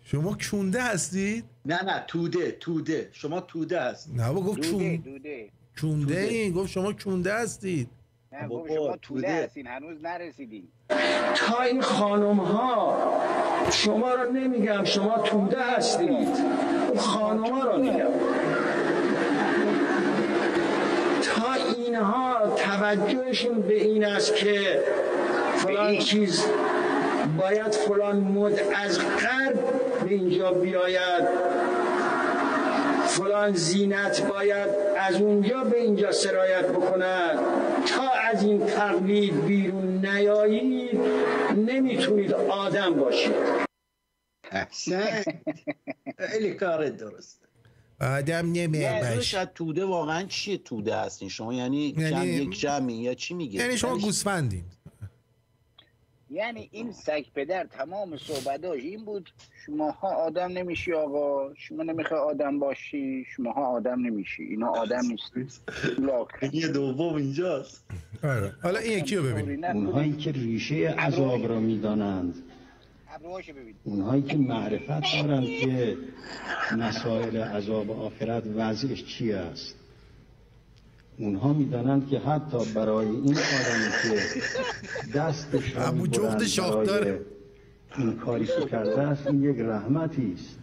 شما کونده هستید؟ نه نه توده توده. شما توده هست نه بابا گفت چون دوده کونده این. گفت شما کونده هستید. نه گفت شما توده هستین. هنوز نرسیدین. تا این خانم ها شما رو نمیگم شما توده هستید. خانم ها رو میگم. تا اینها توجهشون به این است که فلان چیز باید فلان مد از غرب به اینجا بیاید. فلان زینت باید از اونجا به اینجا سرایت بکند. تا از این تقلید بیرون نیایید نمی‌تونید آدم باشید. احسن خیلی کار درست آدم یعنی شاید توده واقعا چیه توده هستین شما؟ یعنی, یعنی- جمع یک جمعی یا چی میگه؟ یعنی شما گوسفندین. یعنی این سگ پدر تمام صحبتاش این بود شماها آدم نمیشی آقا شما نمی‌خوای آدم باشی شماها آدم نمیشی اینا آدم نیستی لاک. یه دوم اینجاست. آره. حالا این یکی رو ببین اونهایی که ریشه عذاب را می‌دانند. اونهایی که معرفت دارند که مسائل عذاب آخرت وضعش چی است. اونها می‌دانند که حتی برای این آدمی که دستش جغد می‌برند این کاری که کرده است این یک رحمتی است.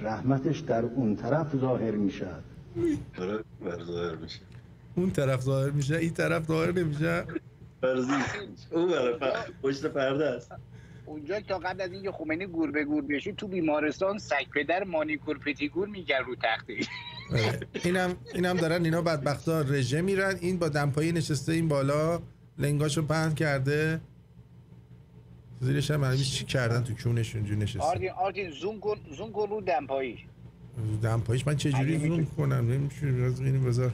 رحمتش در اون طرف ظاهر می شود آره ظاهر میشه. اون طرف ظاهر میشه این طرف ظاهر نمیشه. فرضی. اون پشت پرده است. اونجا تا قبل از اینکه خمینی گور به گور بشه تو بیمارستان سگ پدر مانیکور پتیکور می‌کرد رو تخته. آره. اینم اینم دارن اینا بدبختا رژه میرن. این با دمپایی نشسته این بالا لنگاشو پهن کرده. زیرش هم چی کردن تو کونش اونجا نشسته. آرتین آرتین زوم کن زوم کن رو دمپاییش دمپاییش من چجوری زوم کنم؟ نمیشه از این بذار.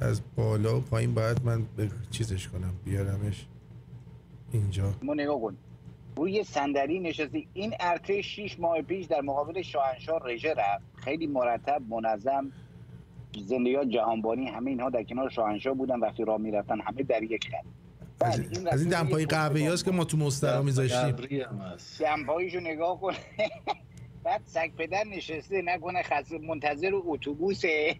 از بالا و پایین باید من به چیزش کنم بیارمش اینجا. ما نگاه کن. روی صندلی نشستی این ارتش شیش ماه پیش در مقابل شاهنشاه رژه رفت. خیلی مرتب منظم زندگی جهانبانی همه اینها در کنار شاهنشاه بودن. وقتی راه می‌رفتن همه در یک خط. از, از این دمپایی قهوه‌ای هست که ما تو مسترا میذاشتیم. دمپاییشو نگاه کن بعد سگ پدر نشسته. نکنه خسته منتظر اتوبوسه.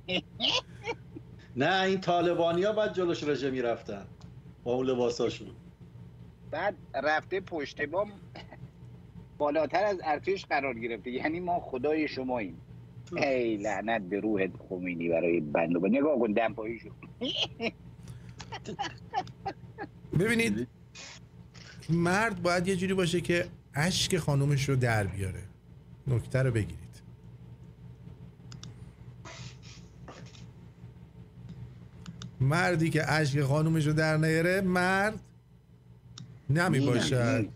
نه این طالبانی ها بعد جلوش رژه می‌رفتن. با اون لباساشون. بعد رفته پشت بام بالاتر از ارتش قرار گرفته. یعنی ما خدای شماییم ای لعنت به روح خمینی برای بنده با نگاه کن دمپاییشو ببینید مرد باید یه جوری باشه که اشک خانومش رو در بیاره. نکته رو بگیرید. مردی که اشک خانومش رو در نیاره مرد نمی باشد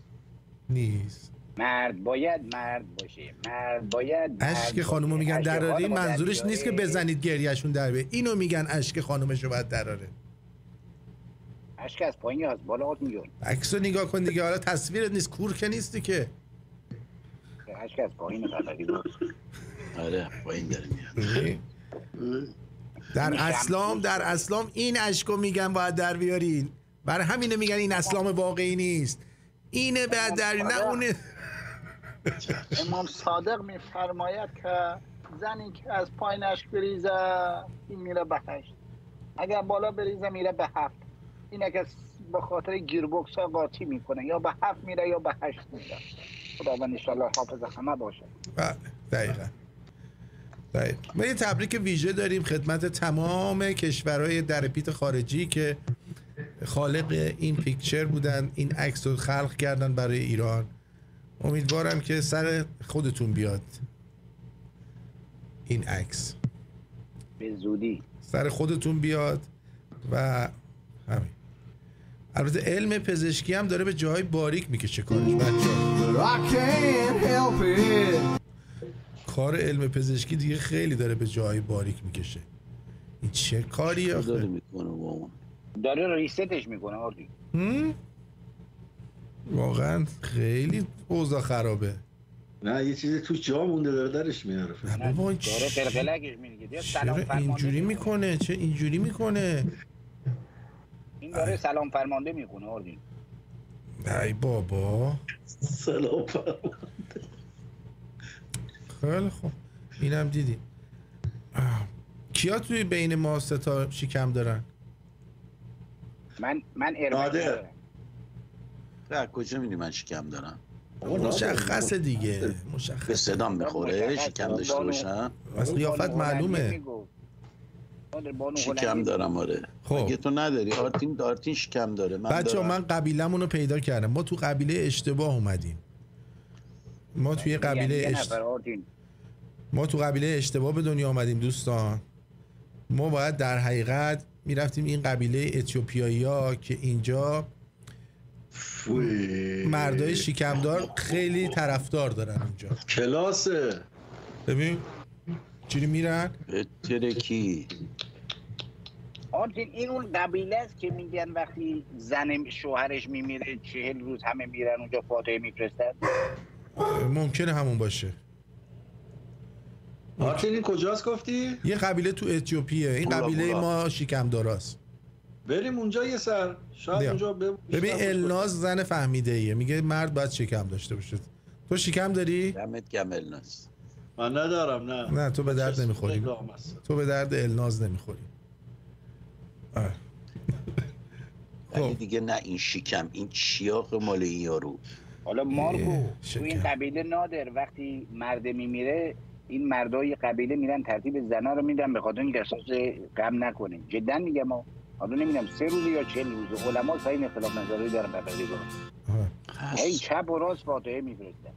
نیست. مرد باید مرد باشه. مرد باید اشک خانومو. میگن دراری منظورش نیست که. بزنید گریهشون در بیاره. اینو میگن اشک خانومش رو باید دراره. اشک از پایین از بالا هات میگن. عکس رو نگاه کن دیگه. حالا تصویرت نیست. کور که نیستی که. اشک از پایین آره پایین داره میاد. در اسلام در اسلام این اشکو میگن باید در بیارین. برای همینه میگن این اسلام واقعی نیست. اینه بعد در نه اونه. امام صادق میفرماید که زنی که از پایینش بریزه این میره به هشت. اگر بالا بریزه میره به هفت. اینه که به خاطر گیربکس ها قاطی می‌کنه. یا به هفت میره یا به هشت میره. خداوند انشالله حافظ همه باشه. بله دقیقا. دقیقا. ما یه تبریک ویژه داریم خدمت تمام کشورهای در پیت خارجی که خالق این پیکچر بودن این عکس رو خلق کردن برای ایران. امیدوارم که سر خودتون بیاد این عکس. به زودی. سر خودتون بیاد و همین. البته علم پزشکی هم داره به جای باریک می‌کشه کارش بچه کار علم پزشکی دیگه خیلی داره به جای باریک می‌کشه. این چه کاری آخه؟ داره ریستش می‌کنه آردی؟ واقعا خیلی اوضاع خرابه. نه یه چیزی تو جا مونده داره درش میاره. نه بابا این داره چ- قلقلکش میگه. سلام چرا فرمانده اینجوری می‌کنه. چه اینجوری می‌کنه؟ این داره سلام فرمانده می‌کنه آردی ای بابا. سلام خیلی خوب. اینم دیدیم آه. کیا توی بین ما سه تا شکم دارن؟ من من نادر. از کجا می‌دونی من شکم دارم؟ مشخصه دیگه مشخصه. به صدام می‌خوره مشخص. شکم داشته باشم؟ از قیافت معلومه. شکم دارم آره. خب. اگه تو نداری؟ آرتین آرتین شکم داره. من بچه دارم. من قبیلمون رو پیدا کردم. ما تو قبیله اشتباه اومدیم. ما توی یعنی قبیله یه اش... نفر آردین ما تو قبیله اشتباه به دنیا آمدیم دوستان. ما باید در حقیقت می‌رفتیم این قبیله اتیوپیایی ها که اینجا مردای شکمدار خیلی طرفدار دارن اینجا. کلاسه. ببین چیری میرن؟ به ترکی آردین این اون قبیله است که میگن وقتی زن شوهرش میمیره چهل روز همه میرن اونجا فاتحه میفرستن. ممکنه همون باشه. آرتین این کجاست گفتی؟ یه قبیله تو اتیوپیه این بولا قبیله بولا. ما شکمداراست بریم اونجا یه سر شاید. اونجا ب- ببین الناز زن فهمیده ایه میگه مرد باید شکم داشته باشه تو شکم داری؟ دمت گم الناس من ندارم نه نه تو به درد نمی‌خوری. تو به درد الناز نمی‌خوری. ولی دیگه نه این شکم این چیاق مال این یارو حالا مارگو تو این. قبیله نادر وقتی مرد میمیره این مردای قبیله میرن ترتیب زنا رو میدن به خاطر اینکه احساس غم نکنه جدا میگم ما حالا نمی‌دونم سه روز یا چهل روز علما ساین اختلاف نظری دارن به قضیه آره. هی چپ و راست فاتحه میفرستن.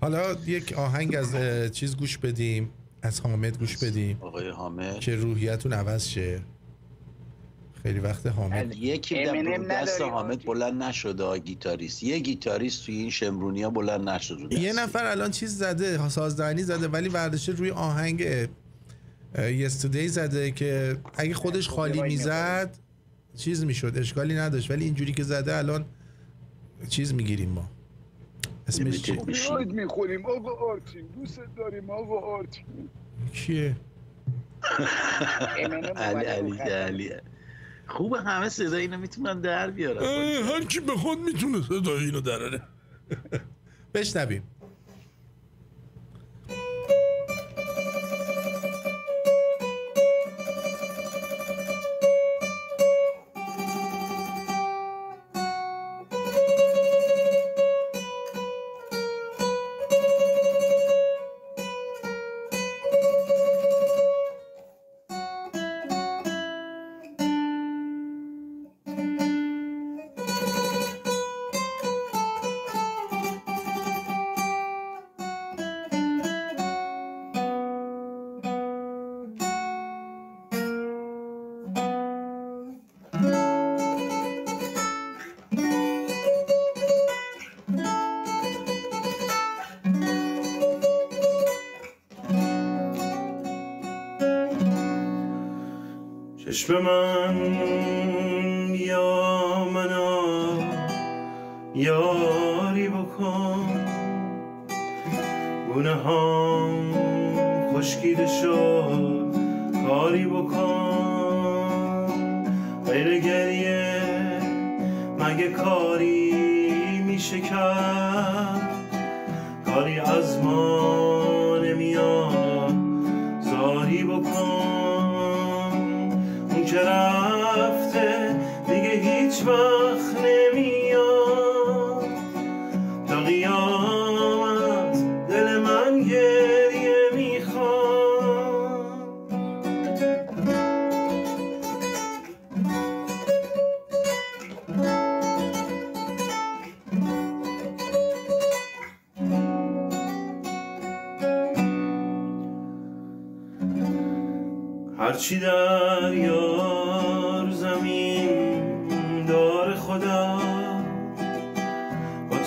حالا یک آهنگ از چیز گوش بدیم. از حامد گوش بدیم. آقای حامد. که روحیتون عوض شه. خیلی وقت حامد یکی دست حامد بلند نشده گیتاریست. یه گیتاریست توی این شمرونی ها بلند نشد رو یه. نفر الان چیز زده سازدهنی زده ولی ورداشه روی آهنگ یستردی زده که اگه خودش خالی می‌زد چیز می‌شد اشکالی نداشت. ولی اینجوری که زده الان چیز می‌گیریم ما. اسمش چی؟ بیاید می‌خوریم. آقا آرتین دوست داریم. آقا آرتین. کیه؟ علی علی علی خوبه همه صدا اینو می‌تونن در بیارن. هر کی بخواد می‌تونه صدای اینو دراره بشنویم. چشم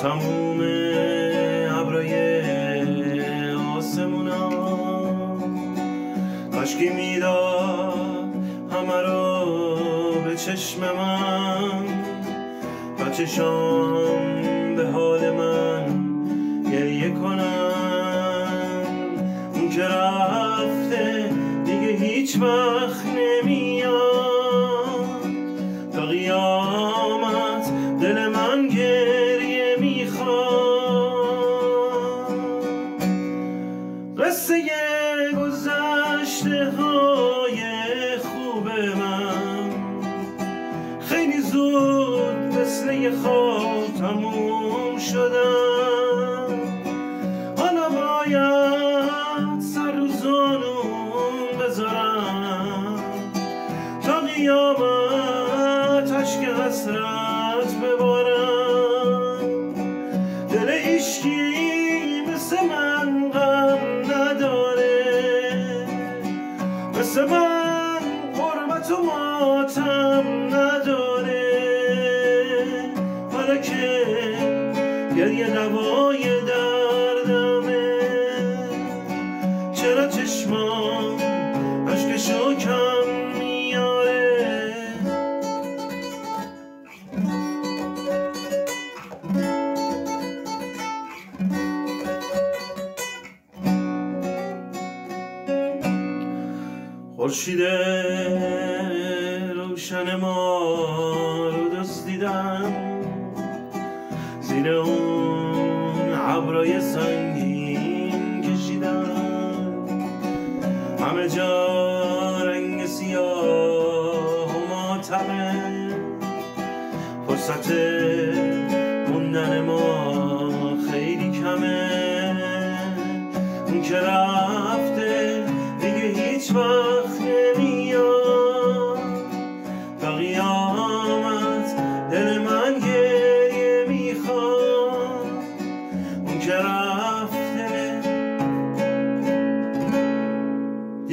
تموم ابرای آسمونا. کاشکی می‌داد همه رو به چشم من و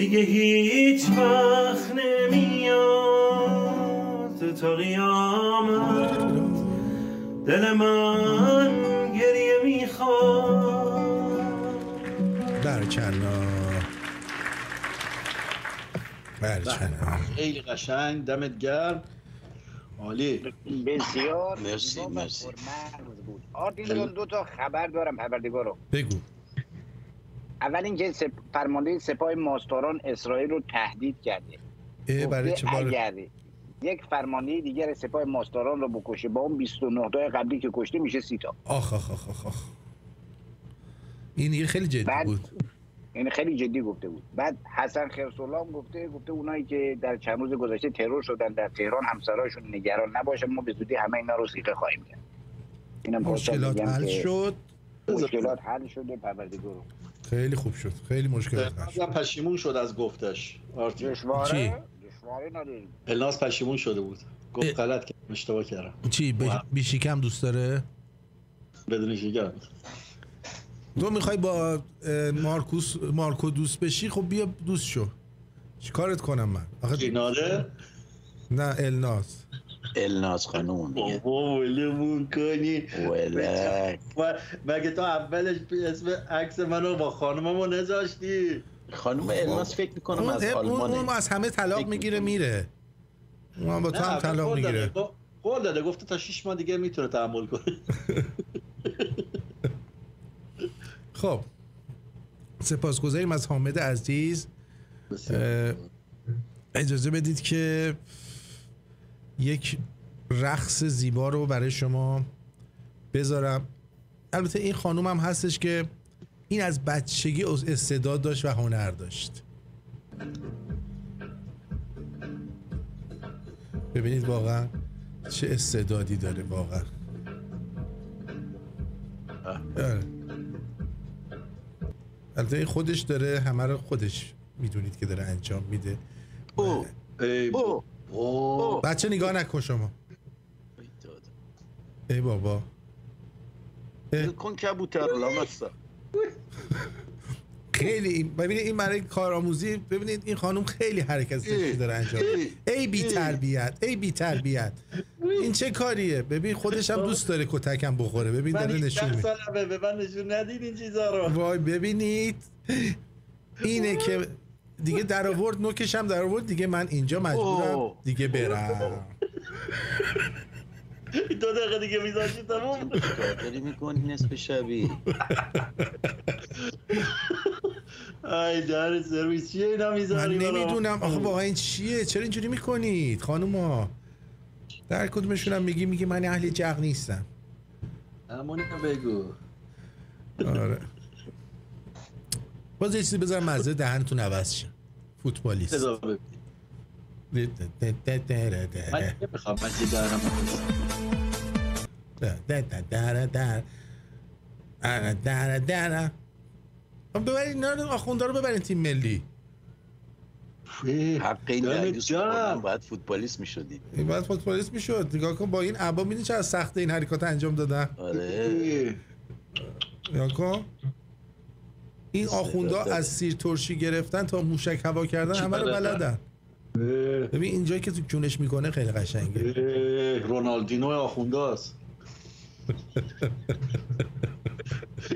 دیگه هیچ وقت نمیاد. تا قیامت دل من گریه می‌خواد برکلا برکلا خیلی قشنگ. دمت گرم. عالی. بسیار مرسی، مرسی. بود. آرتین جان دو تا خبر دارم. پروردگارو بگو. اول اینکه سپ... فرمانده سپاه ماستاران اسرائیل رو تهدید کرده. برای چه بار؟ اگر یک فرمانده دیگر سپاه ماستاران رو بکشه با اون 29 تای قبلی که کشته میشه 30 تا. آخ آخ آخ آخ این دیگه خیلی جدی بعد- بود. یعنی خیلی جدی گفته بود. بعد حسن خرسولا هم گفته گفته اونایی که در چند روز گذشته ترور شدن در تهران همسرایشون نگران نباشن. ما به زودی همه اینا رو سیقه خواهیم کرد. اینم مشکلات حل شد. مشکلات حل شده پروردگارو خیلی خوب شد. خیلی مشکلات حل شد هم پشیمون شد از گفتش. آرتین. چی؟ دشواره دشواره نداریم. پلناس پشیمون شده بود. گفت غلط کردم اشتباه کردم. چی؟ ب- بیشیکم دوست داره؟ بدون شکم تو می‌خوای با مارکوس مارکو دوست بشی؟ خب بیا دوست شو. چیکارت کنم من؟ آخه نه الناس. الناز خانوم بابا ولمون کنی. ولک. و- مگه تو اولش اسم عکس منو با خانممو نذاشتی؟ خانم الناز فکر می‌کنم اون, از اون, اون آلمانه. از همه طلاق می‌گیره میره. اون با تو هم طلاق. می‌گیره. قول داده. گفته تا 6 ماه دیگه می‌تونه تحمل کنه. خب. سپاسگزاریم از حامد عزیز. اجازه بدید که یک رقص زیبا رو برای شما بذارم. البته این خانوم هم هستش که این از بچگی از استعداد داشت و هنر داشت. ببینید واقعا چه استعدادی داره واقعا. آره. البته این خودش داره همه رو خودش می‌دونید که داره انجام میده. ای او بچه نگاه نکن شما. ای بابا. کن کبوتر لامستا خیلی این- ببینید این برای کارآموزی ببینید این خانم خیلی حرکت زشتی داره انجام. ای بی تربیت ای بی تربیت. این چه کاریه؟ ببین خودش هم دوست داره کتکم بخوره. ببین داره نشون ده میده به من نشون ندید این چیزا رو. وای ببینید. اینه که دیگه در آورد نوکشم در آورد دیگه من اینجا مجبورم. دیگه برم. دو دقیقه دیگه میذاشی تموم. داری می‌کنی نصف شبی؟ ای در سرویس چیه اینا من می‌ذاری نمی‌دونم. آخه واقعا این چیه؟ چرا اینجوری می‌کنید خانوما؟ در کدومشونم میگی؟ میگی من اهل جغ نیستم. همونی بگو. آره. باز یه چیزی بذارم مزه دهنتون عوض شه. فوتبالیست. من نمی‌خوام من دارم ببرین اینا رو آخونده رو ببرین تیم ملی. حق این باید فوتبالیست می‌شدی باید فوتبالیست می‌شد. نگاه کن با این عبا میدین چه از سخت این حرکات انجام دادن. آره. نگاه کن. این آخوندا از سیر ترشی گرفتن تا موشک هوا کردن همه رو بلدن؟ ببین اینجایی که تو کونش می‌کنه خیلی قشنگه رونالدینو آخونده است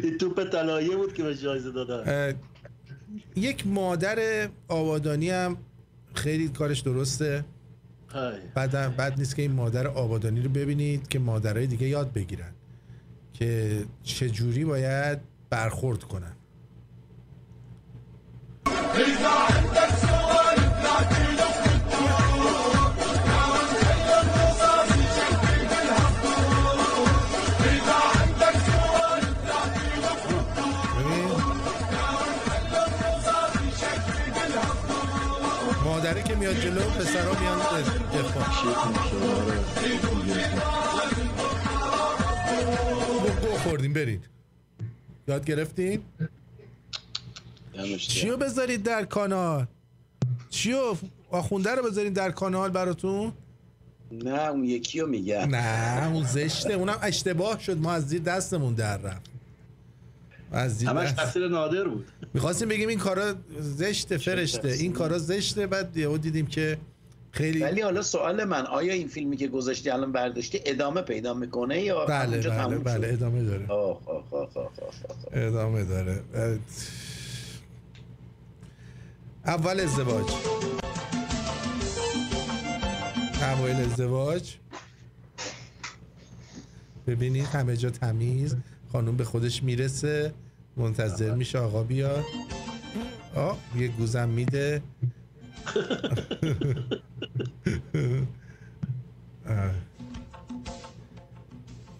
این توپ طلایه بود که به جایزه دادن یک مادر آبادانی هم خیلی کارش درسته. بعد بد نیست که این مادر آبادانی رو ببینید که مادرای دیگه یاد بگیرن که چجوری باید برخورد کنن. مادره که میاد جلو پسرا میان دفاع. گو خوردیم برید. یاد گرفتین؟ چیو بذارید در کانال؟ چیو آخونده رو بذارید در کانال براتون؟ نه اون یکی رو میگم نه اون زشته. اونم اشتباه شد. ما از زیر دستمون در رفت از زیر همش تقصیر نادر بود. می‌خواستیم بگیم این کارا زشته فرشته. این کارا زشته. بعد یهو دیدیم که خیلی ولی حالا سوال من آیا این فیلمی که گذاشتی الان برداشتی ادامه پیدا می‌کنه یا بله بله بله. شد؟ ادامه داره. آه آه آه آه آه آه. ادامه داره. اول ازدواج. اوایل ازدواج. ببینید همه جا تمیز. خانم به خودش می‌رسه. منتظر میشه آقا بیاد. آه یه گوزم میده.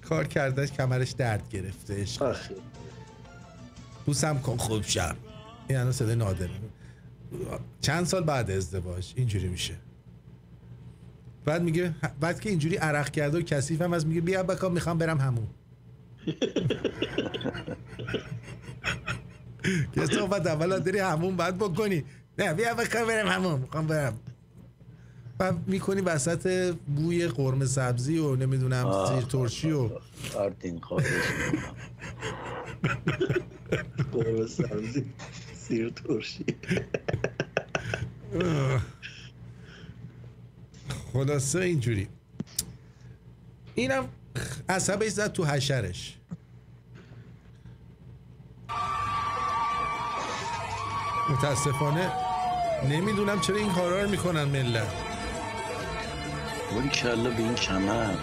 کار کردش کمرش درد گرفته. بوسم کن خوب شم. این الان صدای نادره چند سال بعد ازدواج اینجوری میشه بعد میگه بعد که اینجوری عرق کرده و کثیف هم از میگه بیا بکا می‌خوام برم همون که صحبت اول داری همون بعد بکنی نه بیا بکا برم همون می‌خوام برم بعد می‌کنی وسط بوی قرمه سبزی و نمی‌دونم. زیر ترشی و قرمه سبزی سیر ترشی. خلاصه اینجوری. اینم عصبش زد تو حشرش. متاسفانه نمی‌دونم چرا این کارا رو می‌کنن ملت. ولی کلا به این کمر.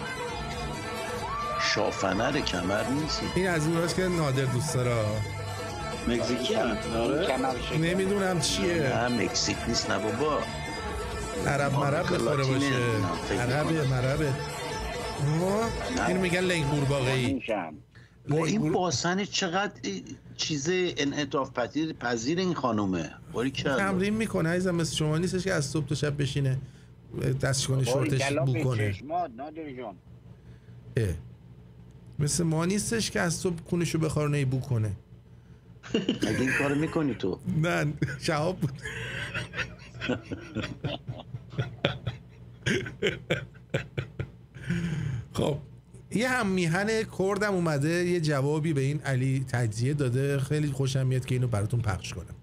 شافنر کمر نیست. این از اون که نادر دوست داره. مکزیکی آره؟ نمی‌دونم چیه. نه مکزیک نیست نه بابا. عرب مرب بخوره باشه. عربه مربه. آه، اینو میگن لنگ قورباغه‌ای با این باسن چقدر چیز انعطاف پذیر پذیر این خانومه. باری تمرین می‌کنه عزیزم مثل شما نیستش که از صبح تا شب بشینه دستشوانی شورتش بو کنه. مثل ما نیستش که از صبح کونشو بخارونه بو کنه. اگه این کارو می‌کنی تو. نه شهاب بود. خب یه هم میهن کردم اومده یه جوابی به این علی تجزیه داده. خیلی خوشم میاد که اینو براتون پخش کنم.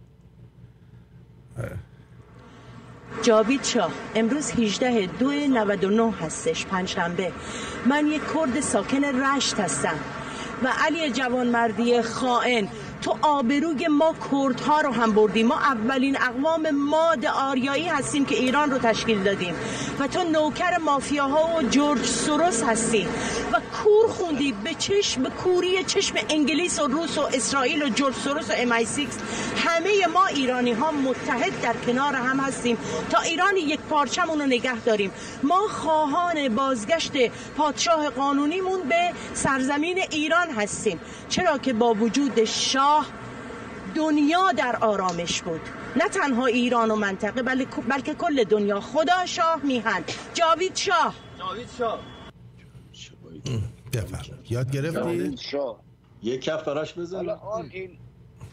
جاوید شاه امروز 18 دو 99 هستش پنجشنبه. من یک کرد ساکن رشت هستم و علی جوانمردی خائن تو آبروی ما کردها رو هم بردیم. ما اولین اقوام ماد آریایی هستیم که ایران رو تشکیل دادیم. و تو نوکر مافیاها و جورج سوروس هستی و کور خوندی به چشم به کوری چشم انگلیس و روس و اسرائیل و جورج سوروس و ام 6 همه ما ایرانی ها متحد در کنار هم هستیم. تا ایران یک پارچمون رو نگه داریم. ما خواهان بازگشت پادشاه قانونیمون به سرزمین ایران هستیم. چرا که با وجود شاه دنیا در آرامش بود. نه تنها ایران و منطقه بلکه کل دنیا. خدا شاه میهن. جاوید شاه. جاوید شاه. بفرم یاد گرفتی؟ شاه. یک کف براش بزن حالا آرتین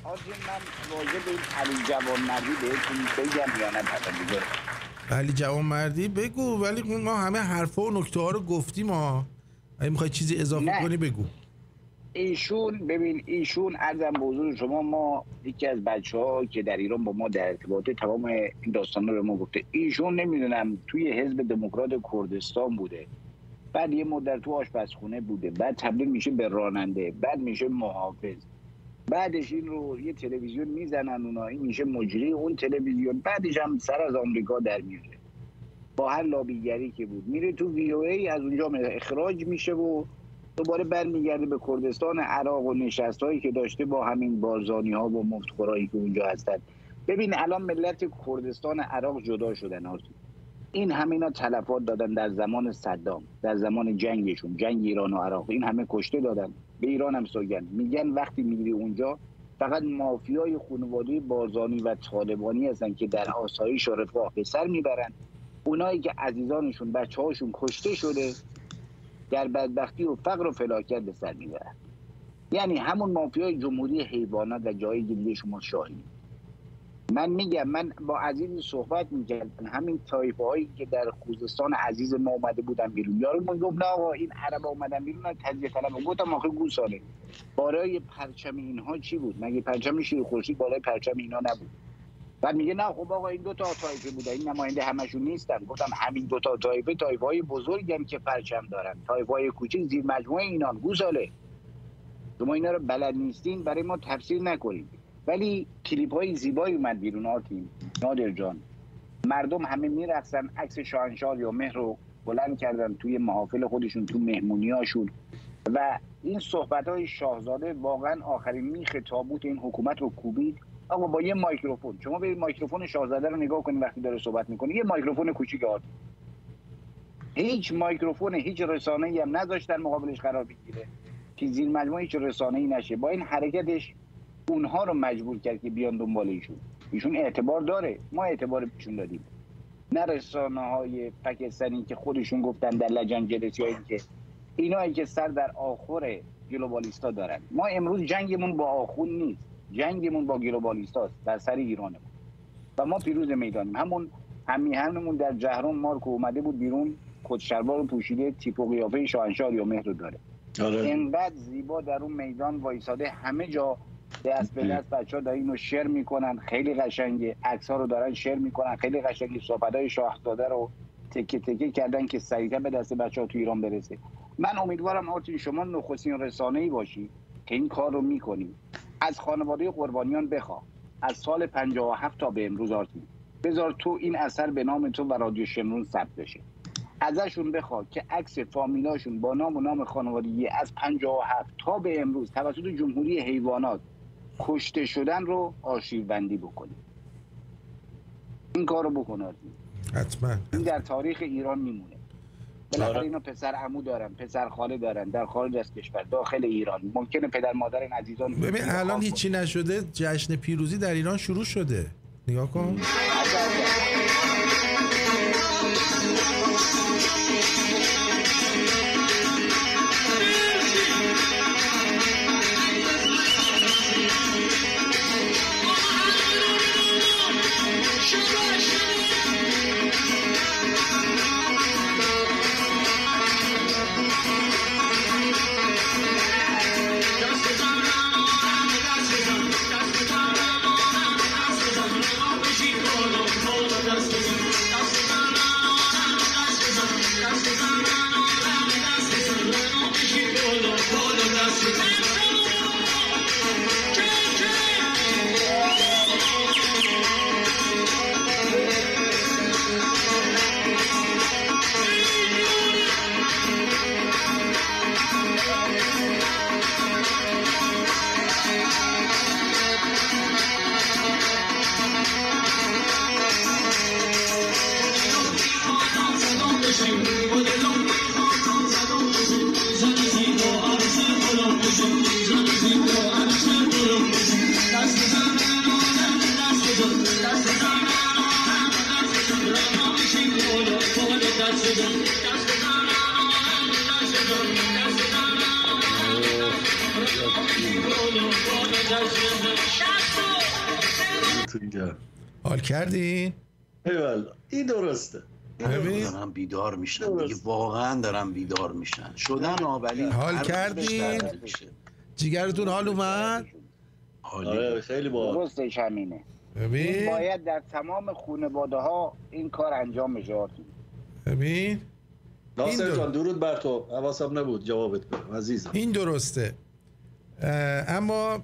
آرتین من واجه به این علی جوان مردی بهتون بگم یا نه؟ علی جوان مردی؟ بگو ولی ما همه حرفا و نکته ها رو گفتیم ما اگه می‌خوای چیزی اضافه نه. کنی بگو. ایشون ببین ایشون ارزم به حضور شما ما یکی از بچه ها که در ایران با ما در ارتباطه تمام این داستان رو به ما گفته. ایشون نمی‌دونم توی حزب دموکرات کردستان بوده. بعد یه مدت تو آشپزخونه بوده. بعد تبدیل میشه به راننده. بعد میشه محافظ. بعدش این رو یه تلویزیون می‌زنن اونا. این میشه مجری اون تلویزیون. بعدش هم سر از آمریکا در میاره با هر لابیگری که بود. میره تو وی او ای از اونجا اخراج میشه و دوباره برمیگرده به کردستان عراق و نشست هایی که داشته با همین بارزانی ها و مفتخورایی که اونجا هستن. ببین الان ملت کردستان عراق جدا شدن آرزو این همه اینا تلفات دادن در زمان صدام در زمان جنگشون جنگ ایران و عراق. این همه کشته دادن. به ایران هم سوگن میگن وقتی میری اونجا فقط مافیای خانواده بارزانی و طالبانی هستن که در آسایش و رفاه به سر می‌برن. اونایی که عزیزانشون بچه هاشون کشته شده در بدبختی و فقر و فلاکت به سر می‌برن یعنی همون مافیای جمهوری حیوانات و جای دیگه شما شاهید من میگم من با عزیزی صحبت می‌کردم. همین تایفه هایی که در خوزستان عزیز ما اومده بودن بیرون. یارو من گفت نه آقا این عرب اومدن بیرون تجزیه طلب. گفتم آخه گوساله. بالای پرچم اینها چی بود؟ مگه پرچم شیر خورشید بالای پرچم اینها نبود؟ بعد میگه نه خب آقا این دو تا طایفه بوده. این نماینده همشون نیستن. گفتم همین دو تا طایفه طایفه های که پرچم دارن. طایفه های کوچیک زیر مجموعه اینان. گوساله شما اینا رو بلد نیستین برای ما تفسیر نکنید. ولی کلیپ های زیبایی اومد بیرون آرتین. نادر جان. مردم همه میرقصن عکس شاهنشاه آریامهر رو بلند کردن توی محافل خودشون تو مهمونیاشون و این صحبت های شاهزاده واقعا آخرین میخ تابوت این حکومت رو کوبید. آقا با یه microphone. شما برید microphone شاهزاده رو نگاه کنید وقتی داره صحبت می‌کنه یه microphone کوچیک آرتین هیچ microphone هیچ رسانه ای هم نذاشتن مقابلش قرار بگیره که زیر مجموعه هیچ رسانه ای نشه. با این حرکتش اونها رو مجبور کرد که بیان دنبال ایشون. ایشون اعتبار داره. ما اعتبار پیشون دادیم. نه رسانه های پاکستانی که خودشون گفتن در لجن جلسی هایی که اینایی که سر در آخر گلوبالیستا دارن. ما امروز جنگمون با آخون نیست. جنگمون با گلوبالیستاست در سر ایرانمون. و ما پیروز می‌دانیم. همون همیهنمون در جهرم مارک اومده بود بیرون خودشلوار رو پوشیده تیپ و قیافه شاهنشاه یا مهر رو داره. آره. انقدر زیبا در اون میدان وایساده همه جا دست به دست بچه ها دارن اینو شیر می‌کنن خیلی قشنگه. عکس ها رو دارن شیر می‌کنن خیلی قشنگه. صحبت های شاهزاده رو تکه تکه کردن که سریعتر به دست بچه ها تو ایران برسه. من امیدوارم آرتین شما نخستین رسانه ای باشی که این کار رو می‌کنی. از خانواده قربانیان بخواه از سال 57 تا به امروز آرتین بذار تو این اثر به نام تو و رادیو شمرون ثبت بشه. ازشون بخواد که عکس فامیلاشون با نام و نام خانوادگی از 57 تا به امروز توسط جمهوری حیوانات کشته شدن رو آرشیو بندی بکنیم این کار رو بکن حتما. این در تاریخ ایران میمونه. بالاخره آره. اینا پسر عمو دارن پسر خاله دارن در خارج از کشور داخل ایران. ممکنه پدر مادر این عزیزان ببین الان هیچی نشده جشن پیروزی در ایران شروع شده. نگاه کن. میشن. دیگه واقعا دارم بیدار میشن. شدن ها ولی حال هر روز کردی؟ بیشتر میشه. جیگرتون حال اومد؟ آره خیلی با درستش همینه. ببین. باید در تمام خانواده ها این کار انجام بشه. ببین. ناصر این جان درود بر تو. حواسم نبود جوابت بدم عزیزم. این درسته. اما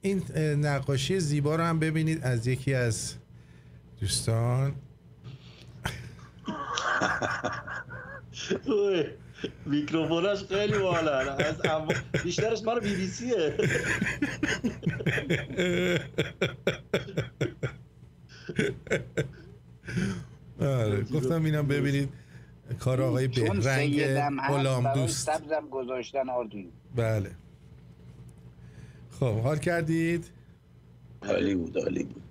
این نقاشی زیبا رو هم ببینید از یکی از دوستان. میکروفوناش خیلی بالا. از اما بیشترش مال بی بی سیه آره گفتم اینم ببینید کار آقای بهرنگ غلام دوست. سبزم گذاشتن آردین. بله. خب حال کردید؟ عالی بود عالی بود.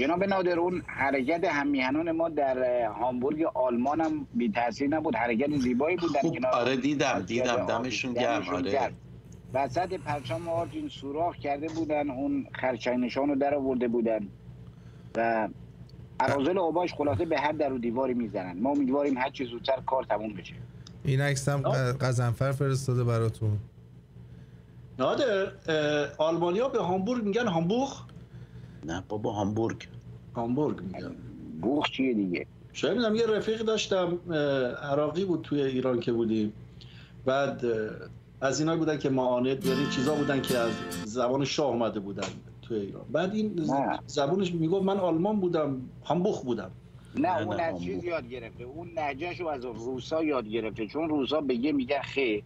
جناب نادر اون حرکت همیهنان ما در هامبورگ آلمان هم بی تاثیر نبود. حرکت زیبایی بود در کنار آره دیدم دیدم. دمشون گرم آره. گرم. وسط پرچم آرجین سوراخ کرده بودن اون خرچنگ نشان رو در آورده بودن و عرازل اوباش خلاصه به هر در و دیواری می‌زنن. ما امیدواریم هر چی زودتر کار تموم بشه. این عکس هم قزنفر فرستاده براتون. نادر آلمانیا به هامبورگ میگن هامبورگ؟ نه بابا هامبورگ. هامبورگ میگن بوخ چیه دیگه؟ شاید می‌دونم یه رفیق داشتم عراقی بود توی ایران که بودیم. بعد از اینایی بودن که معاند یعنی چیزا بودن که از زبان شاه اومده بودن توی ایران. بعد این ز- نه. زبونش می‌گفت من آلمان بودم هامبورگ بودم. نه اون از چیز یاد گرفته. اون لهجهشو از روسا یاد گرفته. چون روسا بگه میگن خیر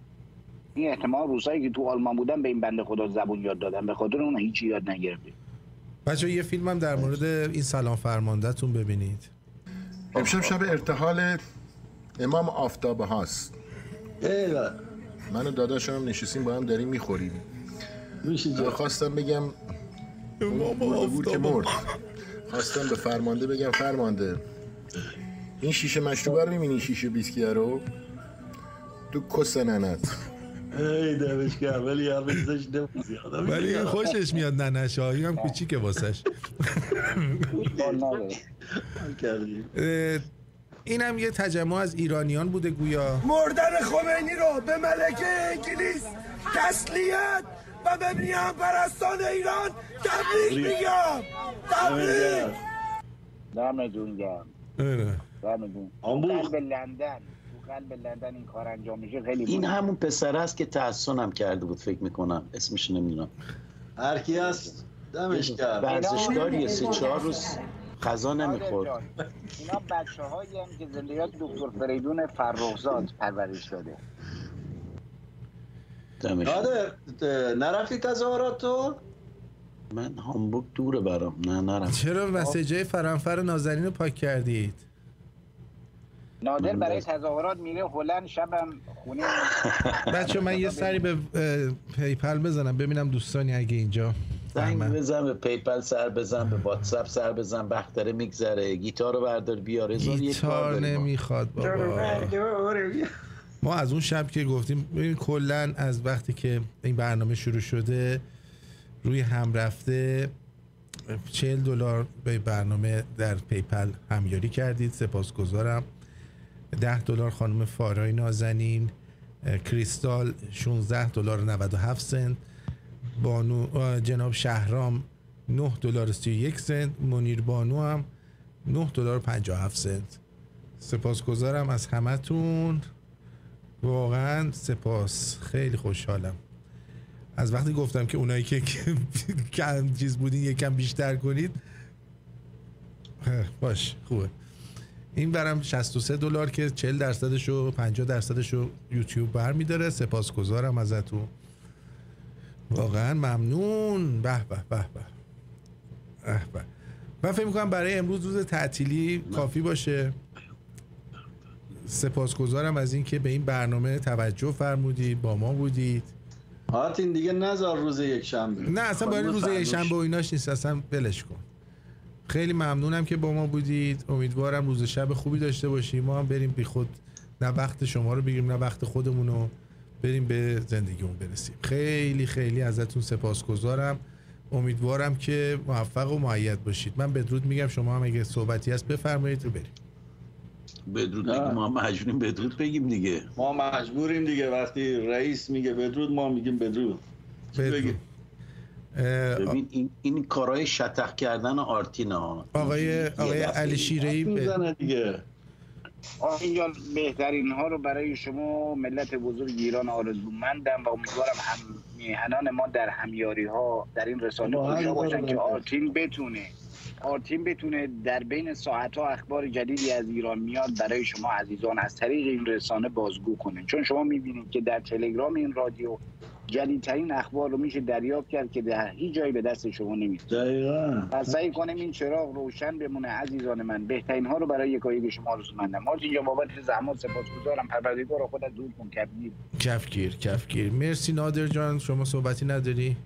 این احتمال روسایی که تو آلمان بودن به این بنده خدا زبون یاد دادن. به خاطر اون هیچی یاد نگرفته. بچه یه فیلم هم در مورد این سلام فرماندهتون ببینید. امشب شب ارتحال امام آفتابه هاست. من و داداشم هم نشستیم با هم داریم می‌خوریم. خواستم بگم بود که مرد خواستم به فرمانده بگم فرمانده این شیشه مشروبه رو می‌بینی شیشه بیسکیه رو تو کس ننت. ای دمش گرم ولی ولی خوشش میاد ننش ها. این هم کوچیکه واسش. این هم یه تجمع از ایرانیان بوده گویا. مردن خمینی رو به ملکه انگلیس تسلیت و به میان پرستان ایران تبریک میگم. تبریک. دمتون گرم. آره. دمتون. قلب لندن. تو قلب لندن این کار انجام میشه خیلی این. همون پسر است که تحسنم کرده بود فکر می‌کنم. اسمش نمی‌دونم. هر کی هست دمش گرم. ورزشکاریه سه چهار روز غذا نمی‌خورد. نادر جان، اینا بچه هایی هم که زندگیات دکتر فریدون فرخزاد پرورش داده. نادر نرفتی تظاهرات تو من هامبورگ دوره برام. نه نرم چرا مسیجای فرنفر نازنین رو پاک کردید؟ نادر برای تظاهرات میره هلند شبم خونه بچه من یه سری به پیپل بزنم. ببینم دوستانی اگه اینجا زنگ. بزن به پیپل سر بزن به واتساپ سر بزن وقت داره میگذره. گیتار رو بردار بیار. هزار یک کار گیتار. نمی‌خواد بابا. ما از اون شب که گفتیم ببین کلا از وقتی که این برنامه شروع شده روی هم رفته 40 دلار به برنامه در PayPal همیاری کردید. سپاسگزارم. 10 دلار خانم فارای نازنین کریستال 16 دلار و 97 سنت بانو جناب شهرام 9 دلار و 31 سنت منیر بانو هم 9 دلار 57 سنت. سپاسگزارم از همتون. واقعا سپاس. خیلی خوشحالم. از وقتی گفتم که اونایی که کم چیز بودین یکم بیشتر کنید باش خوبه. این برم 63 دلار که 40 درصدش و 50 درصدش رو یوتیوب برمیداره. سپاسگزارم ازتون. واقعا ممنون. به به به به. به. من فکر می‌کنم برای امروز روز تعطیلی کافی باشه. سپاسگزارم از اینکه به این برنامه توجه فرمودید با ما بودید. آرتین دیگه نزار روز یک شنبه. نه اصلا باید روز یک شنبه و ایناش نیست اصلا بلش کن. خیلی ممنونم که با ما بودید. امیدوارم روز شب خوبی داشته باشیم. ما هم بریم بی خود. نه وقت شما رو بگیریم نه وقت خودمون رو بریم به زندگیمون برسیم. خیلی خیلی ازتون سپاسگزارم. امیدوارم که موفق و معید باشید. من بدرود میگم. شما هم اگه صحبتی هست بفرمایید رو بریم. بدرود ما مجبوریم بدرود بگیم دیگه. ما مجبوریم دیگه. وقتی رئیس میگه بدرود ما میگیم بدرود. بدرود. ببین این, این کارهای شتق کردن آرتینا. آقای آقای علی شیره‌ای می‌زنه دیگه. اینجا بهترین ها رو برای شما ملت بزرگ ایران آرزومندم و امیدوارم هم میهنان ما در همیاری ها در این رسانه خوشا باشن که آرتین بتونه. آرتین بتونه در بین ساعت ها اخبار جدیدی از ایران میاد برای شما عزیزان از طریق این رسانه بازگو کنه. چون شما می‌بینید که در تلگرام این رادیو جدیدترین اخبار رو میشه دریافت کرد که در هیچ جایی به دست شما نمیاد دقیقاً. پس سعی کنیم این چراغ روشن بمونه عزیزان من. بهترین ها رو برای یکایی شما آرزومندم. مارتین جان بابت زحمات سپاسگزارم. پروردگار رو خودت دور کن. کبیر. کفگیر کفگیر. مرسی نادر جان. شما صحبتی نداری؟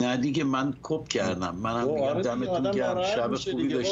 نه دیگه من کپ کردم. منم میگم دمتون گرم. شب خوبی